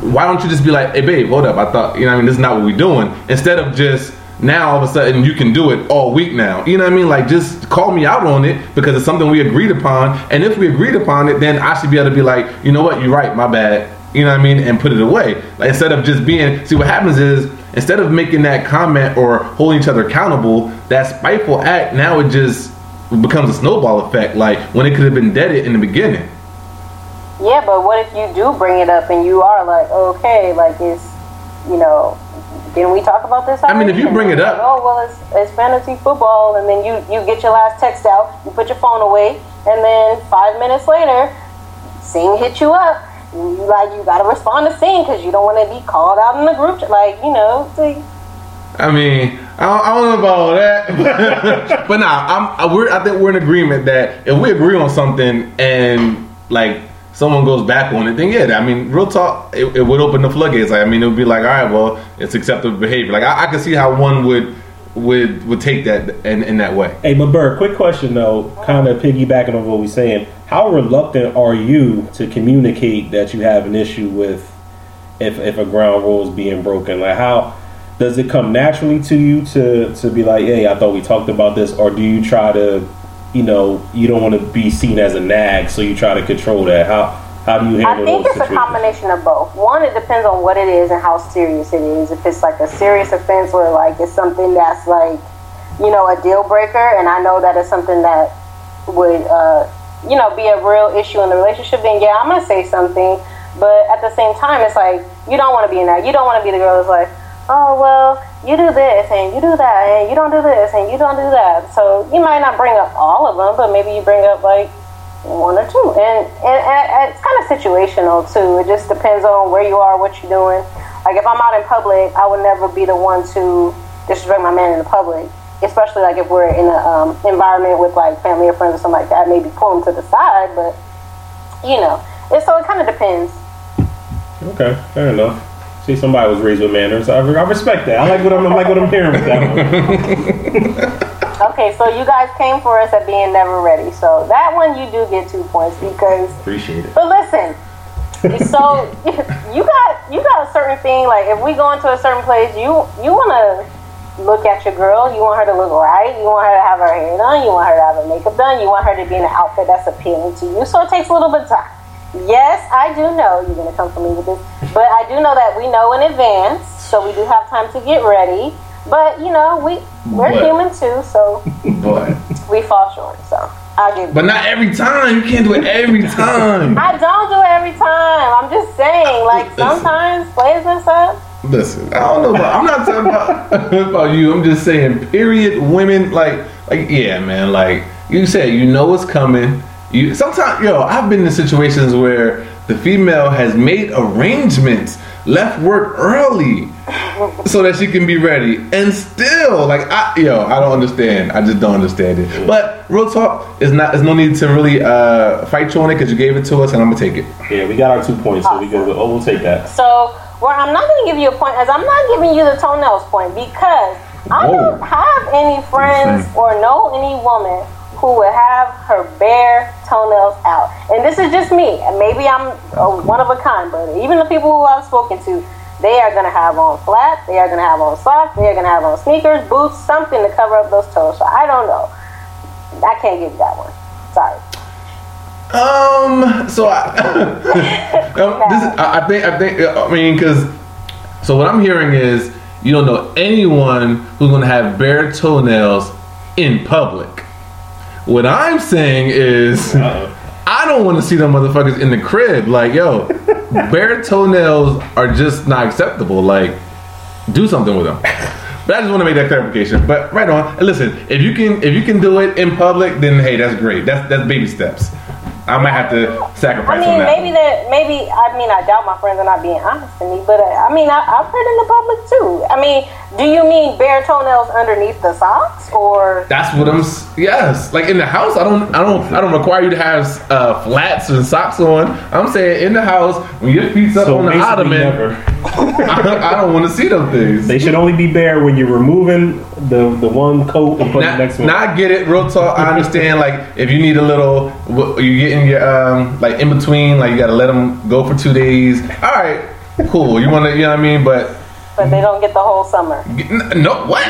why don't you just be like, hey babe, hold up, I thought you know I mean this is not what we're doing. Instead of just now all of a sudden you can do it all week now. You know what I mean? Like just call me out on it because it's something we agreed upon. And if we agreed upon it, then I should be able to be like, you know what, you're right, my bad. You know what I mean? And put it away. Like instead of just being see what happens is instead of making that comment or holding each other accountable, that spiteful act now it just becomes a snowball effect. Like when it could have been deaded in the beginning. Yeah, but what if you do bring it up and you are like, okay, like it's, you know, didn't we talk about this? I mean, if you bring it like, up- oh well, it's it's fantasy football, and then you you get your last text out, you put your phone away, and then five minutes later, Sing hit you up. You like you gotta respond to Sing because you don't want to be called out in the group. Like you know, like, I mean, I don't, I don't know about all that, *laughs* but nah, I'm, I, I think we're in agreement that if we agree on something and like someone goes back on it, then yeah, I mean, real talk, it, it would open the floodgates. Like, I mean, it would be like, all right, well, it's acceptable behavior. Like, I, I can see how one would would would take that in, in that way. Hey, but Byrd, quick question though, kind of piggybacking on what we're saying. How reluctant are you to communicate that you have an issue with if if a ground rule is being broken? Like, how does it come naturally to you to to be like, hey, I thought we talked about this, or do you try to, you know, you don't want to be seen as a nag, so you try to control that? How how do you I think it's a combination of both. One, it depends on what it is and how serious it is. If it's like a serious offense where like it's something that's like, you know, a deal breaker, and I know that it's something that would, uh, you know, be a real issue in the relationship, then yeah, I'm gonna say something. But at the same time, it's like you don't want to be in that. You don't want to be the girl that's like, oh well, you do this and you do that and you don't do this and you don't do that. So you might not bring up all of them, but maybe you bring up like one or two. And, and, and it's kind of situational too. It just depends on where you are, what you're doing. Like if I'm out in public, I would never be the one to disrespect my man in the public. Especially like if we're in an um, environment with like family or friends or something like that, maybe pull them to the side. But you know, it, so it kind of depends. Okay, fair enough. See, somebody was raised with manners. I, I respect that. I like what I'm I like what I'm hearing with that one. *laughs* Okay, so you guys came for us at being never ready. So that one you do get two points because Appreciate it. But listen, so *laughs* you got you got a certain thing. Like if we go into a certain place, you you want to look at your girl. You want her to look right. You want her to have her hair done. You want her to have her makeup done. You want her to be in an outfit that's appealing to you. So it takes a little bit of time. Yes, I do know you're gonna come for me with this, but I do know that we know in advance, so we do have time to get ready. But you know, we we're But- human too, so *laughs* But we fall short. So I'll give. but not every time. You can't do it every *laughs* time. I don't do it every time. I'm just saying, like sometimes plays this up. Listen, I don't know. About, I'm not talking about, *laughs* about you. I'm just saying, period. Women, like, like, yeah, man. Like you said, you know what's coming. You sometimes, yo, I've been in situations where the female has made arrangements, left work early, so that she can be ready, and still, like, I, yo, I don't understand. I just don't understand it. But real talk, is not. There's no need to really uh, fight you on it because you gave it to us, and I'm gonna take it. Yeah, we got our two points, so we go. Oh, we'll take that. So, where I'm not going to give you a point, as I'm not giving you the toenails point because I Whoa. don't have any friends or know any woman who would have her bare toenails out. And this is just me. And Maybe I'm uh, one of a kind, but even the people who I've spoken to, they are going to have on flats, they are going to have on socks, they are going to have on sneakers, boots, something to cover up those toes. So I don't know. I can't give you that one. Sorry. Um. So I, *laughs* um, this is, I I think I think I mean because so what I'm hearing is you don't know anyone who's gonna have bare toenails in public. What I'm saying is Uh-oh. I don't want to see them motherfuckers in the crib. Like yo, *laughs* bare toenails are just not acceptable. Like do something with them. But I just want to make that clarification. But right on. And listen, if you can if you can do it in public, then hey, that's great. That's that's baby steps. I, I might have to sacrifice. I sacrifice mean, on that. maybe that. Maybe I mean, I doubt my friends are not being honest to me, but uh, I mean, I, I've heard in the public too. I mean, do you mean bare toenails underneath the socks, or That's what I'm. Yes, like in the house, I don't, I don't, I don't require you to have uh, flats and socks on. I'm saying in the house when your feet's up So on the ottoman, never. I, *laughs* I don't want to see those things. They should only be bare when you're removing the the one coat and put Now, the next one. now I get it, real talk. I understand. Like if you need a little, wh- you getting your um like in between, like you got to let them go for two days. All right, cool. You want to, you know what I mean? But but they don't get the whole summer? n- no, what?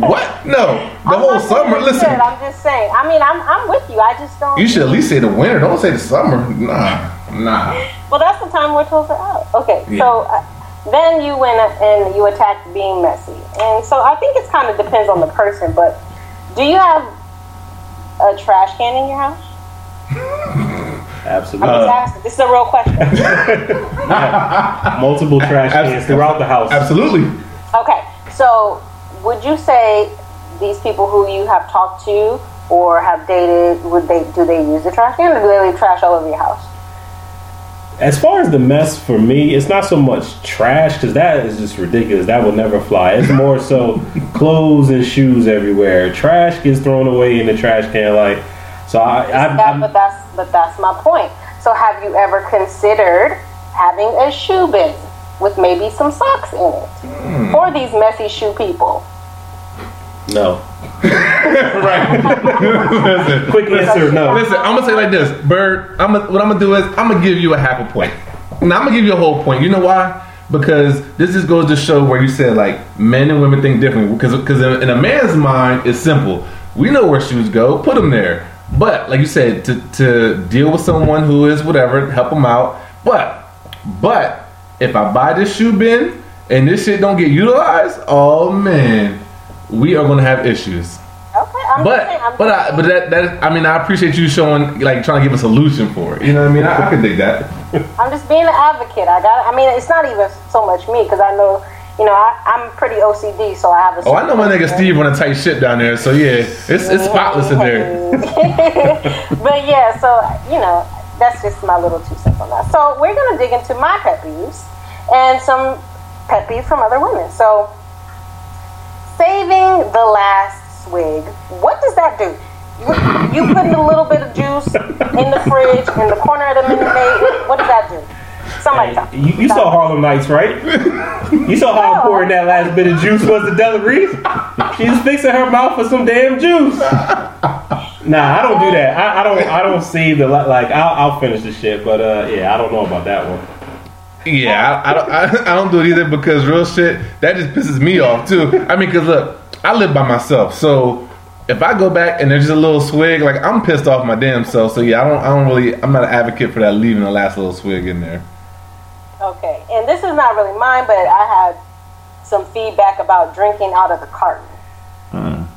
what? No, the I'm whole summer. Listen, should, I'm just saying. I mean, I'm I'm with you. I just don't. you should at least say the winter. Don't say the summer. Nah, nah. Well, that's the time we're toes are out. Okay, Yeah. so uh, then you went and you attacked being messy, and so I think it kind of depends on the person. But do you have a trash can in your house? Absolutely. I'm just uh, asking. This is a real question. *laughs* Multiple trash cans throughout the house. Absolutely. okay, so would you say these people who you have talked to or have dated would they do they use the trash can or do they leave trash all over your house? As far as the mess for me, it's not so much trash because that is just ridiculous. That will never fly. It's more so *laughs* clothes and shoes everywhere. Trash gets thrown away in the trash can. Like, so I, I, That, I'm, but that's but that's my point. So have you ever considered having a shoe bin with maybe some socks in it Hmm. for these messy shoe people? no. Right. *laughs* listen, Quick answer, no. listen. I'm gonna say like this, Byrd. I'm gonna, what I'm gonna do is I'm gonna give you a half a point. Now I'm gonna give you a whole point. You know why? Because this just goes to show where you said like men and women think differently. Because because in, in a man's mind, it's simple. We know where shoes go. Put them there. But like you said, to to deal with someone who is whatever, help them out. But but if I buy this shoe bin and this shit don't get utilized, oh man, we are gonna have issues. Okay, I'm saying. But but I, but that that I mean I appreciate you showing like trying to give a solution for it. You know what I mean? I, I can dig that. *laughs* I'm just being an advocate. I got. I mean, it's not even so much me because I know, you know, I, I'm pretty OCD, so I have a. Oh, I know my nigga Steve running tight shit down there. So yeah, it's it's spotless in there. *laughs* but yeah, so you know, that's just my little two cents on that. So we're gonna dig into my pet peeves and some pet peeves from other women. So saving the last swig, what does that do? You, you putting a little bit of juice in the fridge in the corner of the Minute. What does that do? Somebody me. You, you saw Harlem Nights, right? *laughs* You saw how important that last bit of juice was to Della Reese. She was fixing her mouth for some damn juice. Nah, I don't do that. I, I don't. I don't see the like. I'll, I'll finish the shit, but uh, yeah, I don't know about that one. Yeah, I, I, don't, I, *laughs* I don't do it either because real shit that just pisses me off too. I mean, cause look, I live by myself, so if I go back and there's just a little swig, like I'm pissed off my damn self. So yeah, I don't, I don't really, I'm not an advocate for that leaving the last little swig in there. Okay, and this is not really mine, but I had some feedback about drinking out of the carton. Um,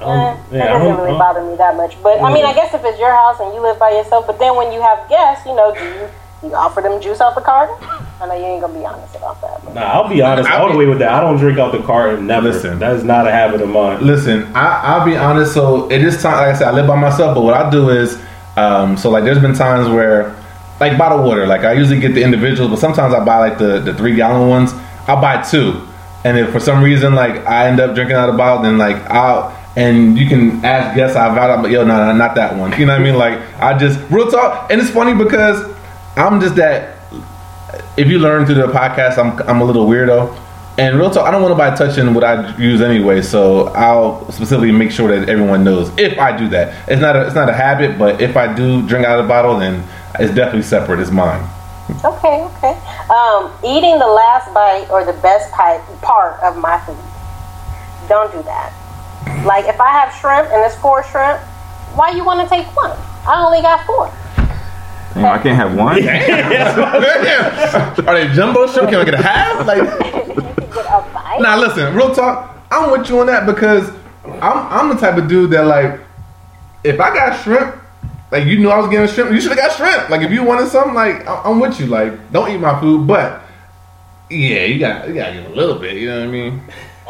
Eh, yeah, that doesn't don't- really bother me that much. But I mean, I guess if it's your house and you live by yourself, but then when you have guests, you know, do you, you offer them juice out the carton? I know you ain't gonna be honest about that. But. Nah, I'll be honest I'll all the way with that. I don't drink out the carton. Never. Listen. that is not a habit of mine. Listen, I, I'll be honest. So it is time. Like I said, I live by myself. But what I do is, um, so like, there's been times where, like bottled water. Like I usually get the individuals, but sometimes I buy like the the three gallon ones. I'll buy two, and if for some reason like I end up drinking out of the bottle, then like I'll. And you can ask guests I've had, I'm like, yo, no, no, not that one. You know what I mean? Like, I just, real talk. And it's funny because I'm just that if you learn through the podcast, I'm I'm a little weirdo. And real talk, I don't want nobody touching what I use anyway, so I'll specifically make sure that everyone knows if I do that. It's not a, it's not a habit, but if I do drink out of the bottle, then it's definitely separate. It's mine. Okay, okay. Um, eating the last bite or the best part of my food. Don't do that. Like if I have shrimp and it's four shrimp, why you want to take one? I only got four. Damn, I can't have one. *laughs* Are they jumbo shrimp? Can I get a half? Like, you *laughs* can get a bite. now listen, real talk. I'm with you on that because I'm I'm the type of dude that like, if I got shrimp, like you knew I was getting shrimp, you should have got shrimp. Like if you wanted something, like I- I'm with you. Like don't eat my food, but yeah, you got you gotta give a little bit. You know what I mean?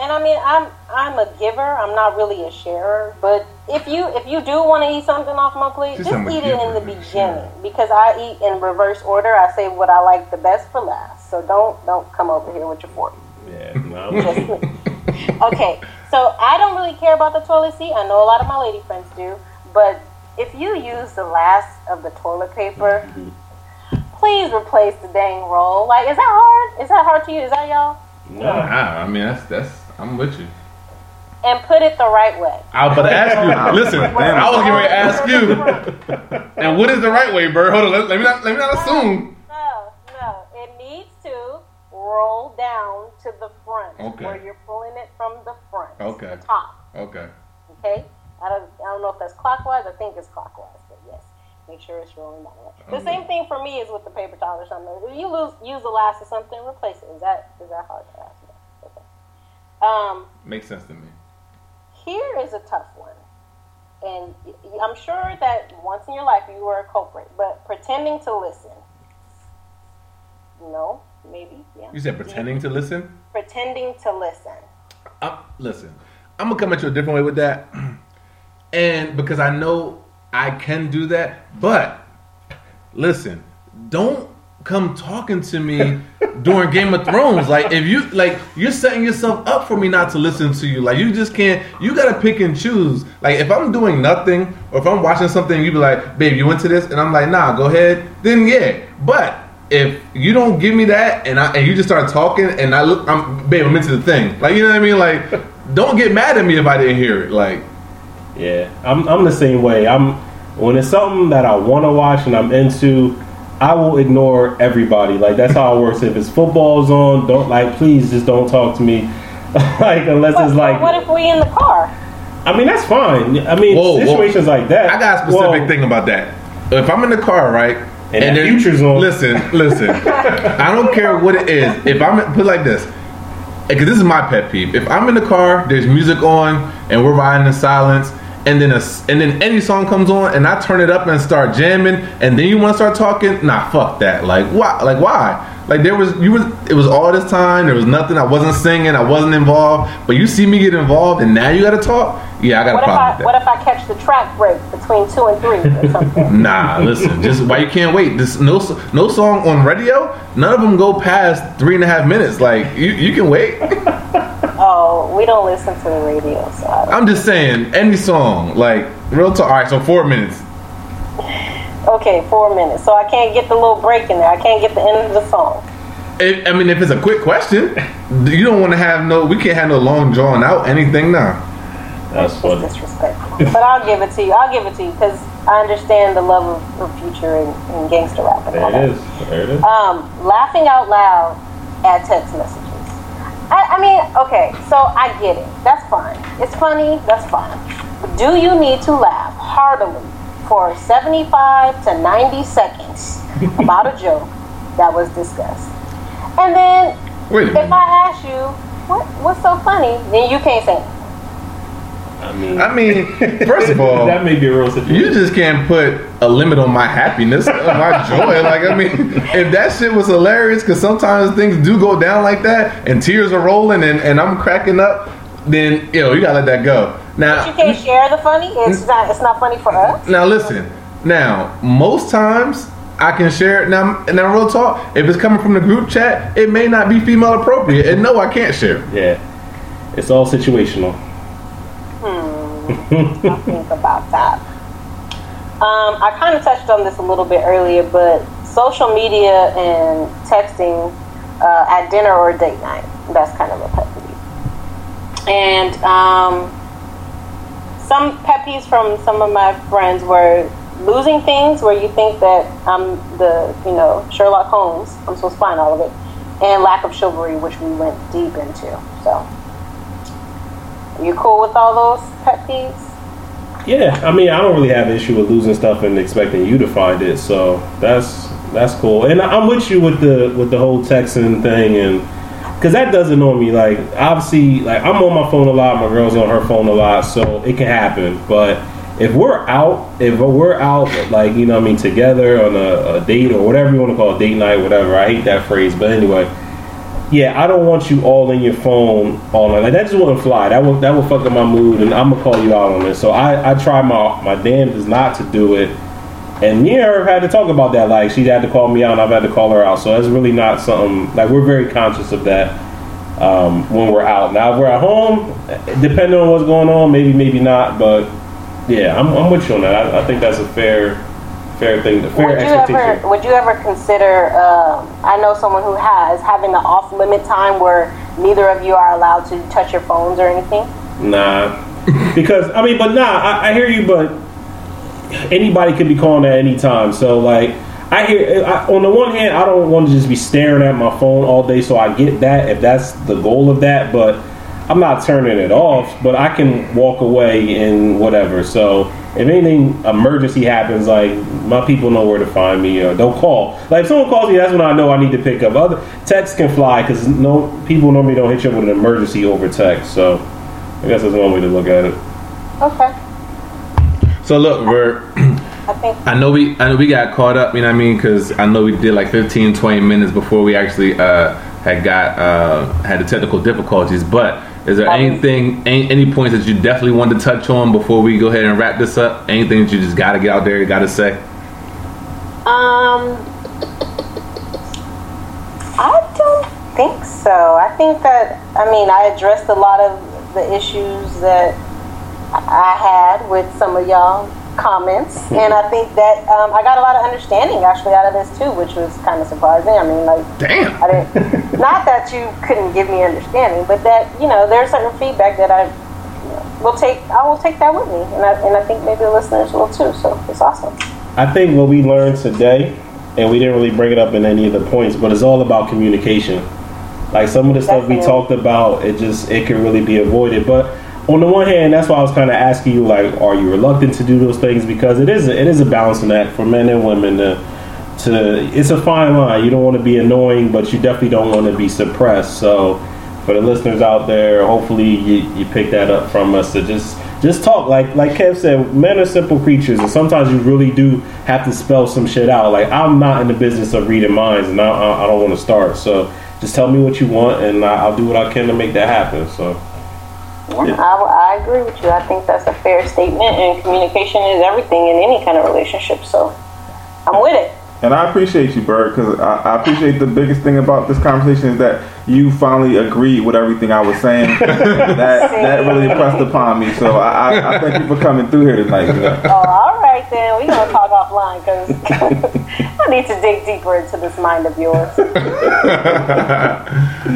And I mean, I'm I'm a giver. I'm not really a sharer. But if you if you do want to eat something off my plate, She just said I'm a eat it in the not a beginning because I eat in reverse order. I say what I like the best for last. So don't don't come over here with your fork. Yeah. *laughs* No, I'm- Just *laughs* me. okay, so I don't really care about the toilet seat. I know a lot of my lady friends do, but if you use the last of the toilet paper, please replace the dang roll. Like, is that hard? Is that hard to you? Is that y'all? no. Ah, I mean, that's that's. I'm with you. And put it the right way. I was about to ask you. *laughs* Listen, I was getting ready to ask you. And what is the right way, Byrd? Hold on. Let, let me not let me not assume. No, no. It needs to roll down to the front Okay. where you're pulling it from the front. Okay. The top. Okay. Okay? I don't I don't know if that's clockwise. I think it's clockwise, but yes. Make sure it's rolling down. The Okay. same thing for me is with the paper towel or something. If you lose use the last of something, replace it. Is that is that hard to ask? Um, Makes sense to me. here is a tough one. And I'm sure that once in your life you were a culprit, but pretending to listen. No, maybe, yeah. You said pretending to listen. Pretending to listen. I'm, listen, I'm gonna come at you a different way with that, *clears throat* and because I know I can do that, but listen, don't come talking to me during Game of Thrones. Like if you like, you're setting yourself up for me not to listen to you. Like you just can't. You gotta pick and choose. Like if I'm doing nothing, or if I'm watching something, you be like, "Babe, you went into this?" And I'm like, "Nah, go ahead." Then yeah, but. If you don't give me that and I and you just start talking and I look, I'm babe, I'm into the thing. Like you know what I mean? Like, don't get mad at me if I didn't hear it. Like, Yeah, I'm, I'm the same way. I'm when it's something that I want to watch and I'm into, I will ignore everybody. Like that's how it works. If it's football's on, don't like please just don't talk to me. *laughs* like unless But, it's like what if we in the car? I mean that's fine. I mean Whoa, whoa. situations like that. I got a specific well, thing about that. If I'm in the car, right, And that there- Future's on. Listen, *laughs* listen. I don't care what it is. If I'm put like this, because this is my pet peeve. If I'm in the car, there's music on, and we're riding in silence, and then a, and then any song comes on, and I turn it up and start jamming, and then you want to start talking, nah, fuck that. Like why? Like why? Like there was you was it was all this time. There was nothing. I wasn't singing. I wasn't involved. But you see me get involved, and now you got to talk. Yeah, I got What a if problem I with that. what if I catch the track break between two and three or something? *laughs* Nah, listen. Just why you can't wait? This no no song on radio. None of them go past three and a half minutes. Like you, you can wait. *laughs* oh, we don't listen to the radio, so I don't. I'm just saying any song. Like real talk. All right, so four minutes. Okay, four minutes. So I can't get the little break in there. I can't get the end of the song. If, I mean, if it's a quick question, you don't want to have no. We can't have no long drawn out anything now. That's funny. disrespectful. but I'll give it to you. I'll give it to you because I understand the love of, of Future and, and gangster rap and all There that. it is. There it is. um, laughing out loud at text messages. I, I mean, okay, so I get it. That's fine. It's funny. That's fine. But do you need to laugh heartily for 75 to 90 seconds *laughs* about a joke that was discussed? And then Wait if. I ask you, what, what's so funny? Then you can't say. I mean, I mean, *laughs* first of all, that may be a real situation. You just can't put a limit on my happiness, on my *laughs* joy. Like, I mean, if that shit was hilarious, because sometimes things do go down like that, and tears are rolling, and, and I'm cracking up, then yo, you gotta let that go. But you can't share the funny. It's not. It's not funny for us. now listen. Now, most times I can share it. Now, now, real talk. If it's coming from the group chat, it may not be female appropriate, and no, I can't share. it. yeah, it's all situational. I'll think about that. Um, I kind of touched on this a little bit earlier, but social media and texting uh, at dinner or date night, that's kind of a pet peeve. And um, some pet peeves from some of my friends were losing things where you think that I'm the, you know, Sherlock Holmes, I'm supposed to find all of it, and lack of chivalry, which we went deep into. So, you cool with all those pet peeves? Yeah, I mean, I don't really have an issue with losing stuff and expecting you to find it, so that's that's cool. And I'm with you with the with the whole texting thing, and because that does annoy me. Like, obviously, like I'm on my phone a lot, my girl's on her phone a lot, so it can happen. But if we're out, if we're out, like you know, I mean, together on a, a date or whatever you want to call it, date night, whatever. I hate that phrase, but anyway, yeah, I don't want you all in your phone all night. Like that just wouldn't fly. That would that would fuck up my mood, and I'm gonna call you out on it. So I I try my my damnedest not to do it. And me and her had to talk about that. Like she had to call me out, and I've had to call her out. So that's really not something. Like we're very conscious of that um, when we're out. Now if we're at home, depending on what's going on, maybe maybe not. But yeah, I'm, I'm with you on that. I, I think that's a fair fair thing. Fair Would you ever would you ever consider? Um, I know someone who has having the off limit time where neither of you are allowed to touch your phones or anything. Nah, because I mean, but nah, I, I hear you, but anybody could be calling at any time. So like, I hear I, on the one hand, I don't want to just be staring at my phone all day. So I get that if that's the goal of that, but I'm not turning it off. But I can walk away and whatever. So if anything emergency happens, like my people know where to find me, or they'll call. Like if someone calls me, that's when I know I need to pick up. Other texts can fly because no people normally don't hit you up with an emergency over text. So I guess that's one way to look at it. Okay, So look, we're *clears throat* I think I know we I know we got caught up, you know what I mean? Because I know we did like 15, 20 minutes before we actually uh, had got uh, had the technical difficulties. But is there anything, any, any points that you definitely wanted to touch on before we go ahead and wrap this up? Anything that you just got to get out there, you got to say? Um, I don't think so. I think that I mean I addressed a lot of the issues that I had with some of y'all comments, and I think that um, I got a lot of understanding actually out of this too, which was kind of surprising. I mean, like Damn. I didn't. *laughs* not that you couldn't give me understanding, but that you know there's certain feedback that I you know, will take. I will take that with me, and I and I think maybe the listeners will too. So it's awesome. I think what we learned today, and we didn't really bring it up in any of the points, but it's all about communication. Like some of the stuff we talked about, it just it can really be avoided. But on the one hand, that's why I was kind of asking you, like, are you reluctant to do those things? Because it is a, it is a balancing act for men and women to to. It's a fine line. You don't want to be annoying, but you definitely don't want to be suppressed. So for the listeners out there, hopefully you, you pick that up from us to just just talk like like Kev said. Men are simple creatures, and sometimes you really do have to spell some shit out. Like I'm not in the business of reading minds, and I, I, don't want to start. So just tell me what you want, and I'll do what I can to make that happen. So Yeah, I, I agree with you. I think that's a fair statement, and communication is everything in any kind of relationship. So I'm with it. And I appreciate you, Byrd, because I, I appreciate the biggest thing about this conversation is that you finally agreed with everything I was saying. *laughs* that that really impressed upon me. So I, I, I thank you for coming through here tonight. You know? Oh, all right then. We're gonna talk offline because *laughs* I need to dig deeper into this mind of yours. *laughs* All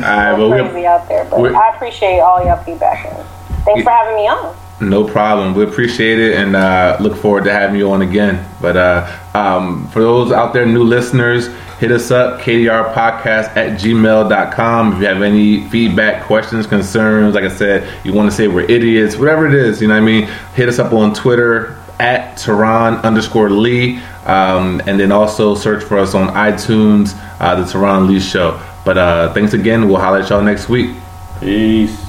right, but crazy out there, but I appreciate all your feedback. And thanks for having me on. no problem. We appreciate it and uh, look forward to having you on again. But uh, um, for those out there, new listeners, hit us up, kdrpodcast at gmail.com. If you have any feedback, questions, concerns, like I said, you want to say we're idiots, whatever it is, you know what I mean? Hit us up on Twitter at Tehran underscore Lee. Um, and then also search for us on iTunes, uh, the Tehran Lee Show. But uh, thanks again. We'll holler at y'all next week. peace.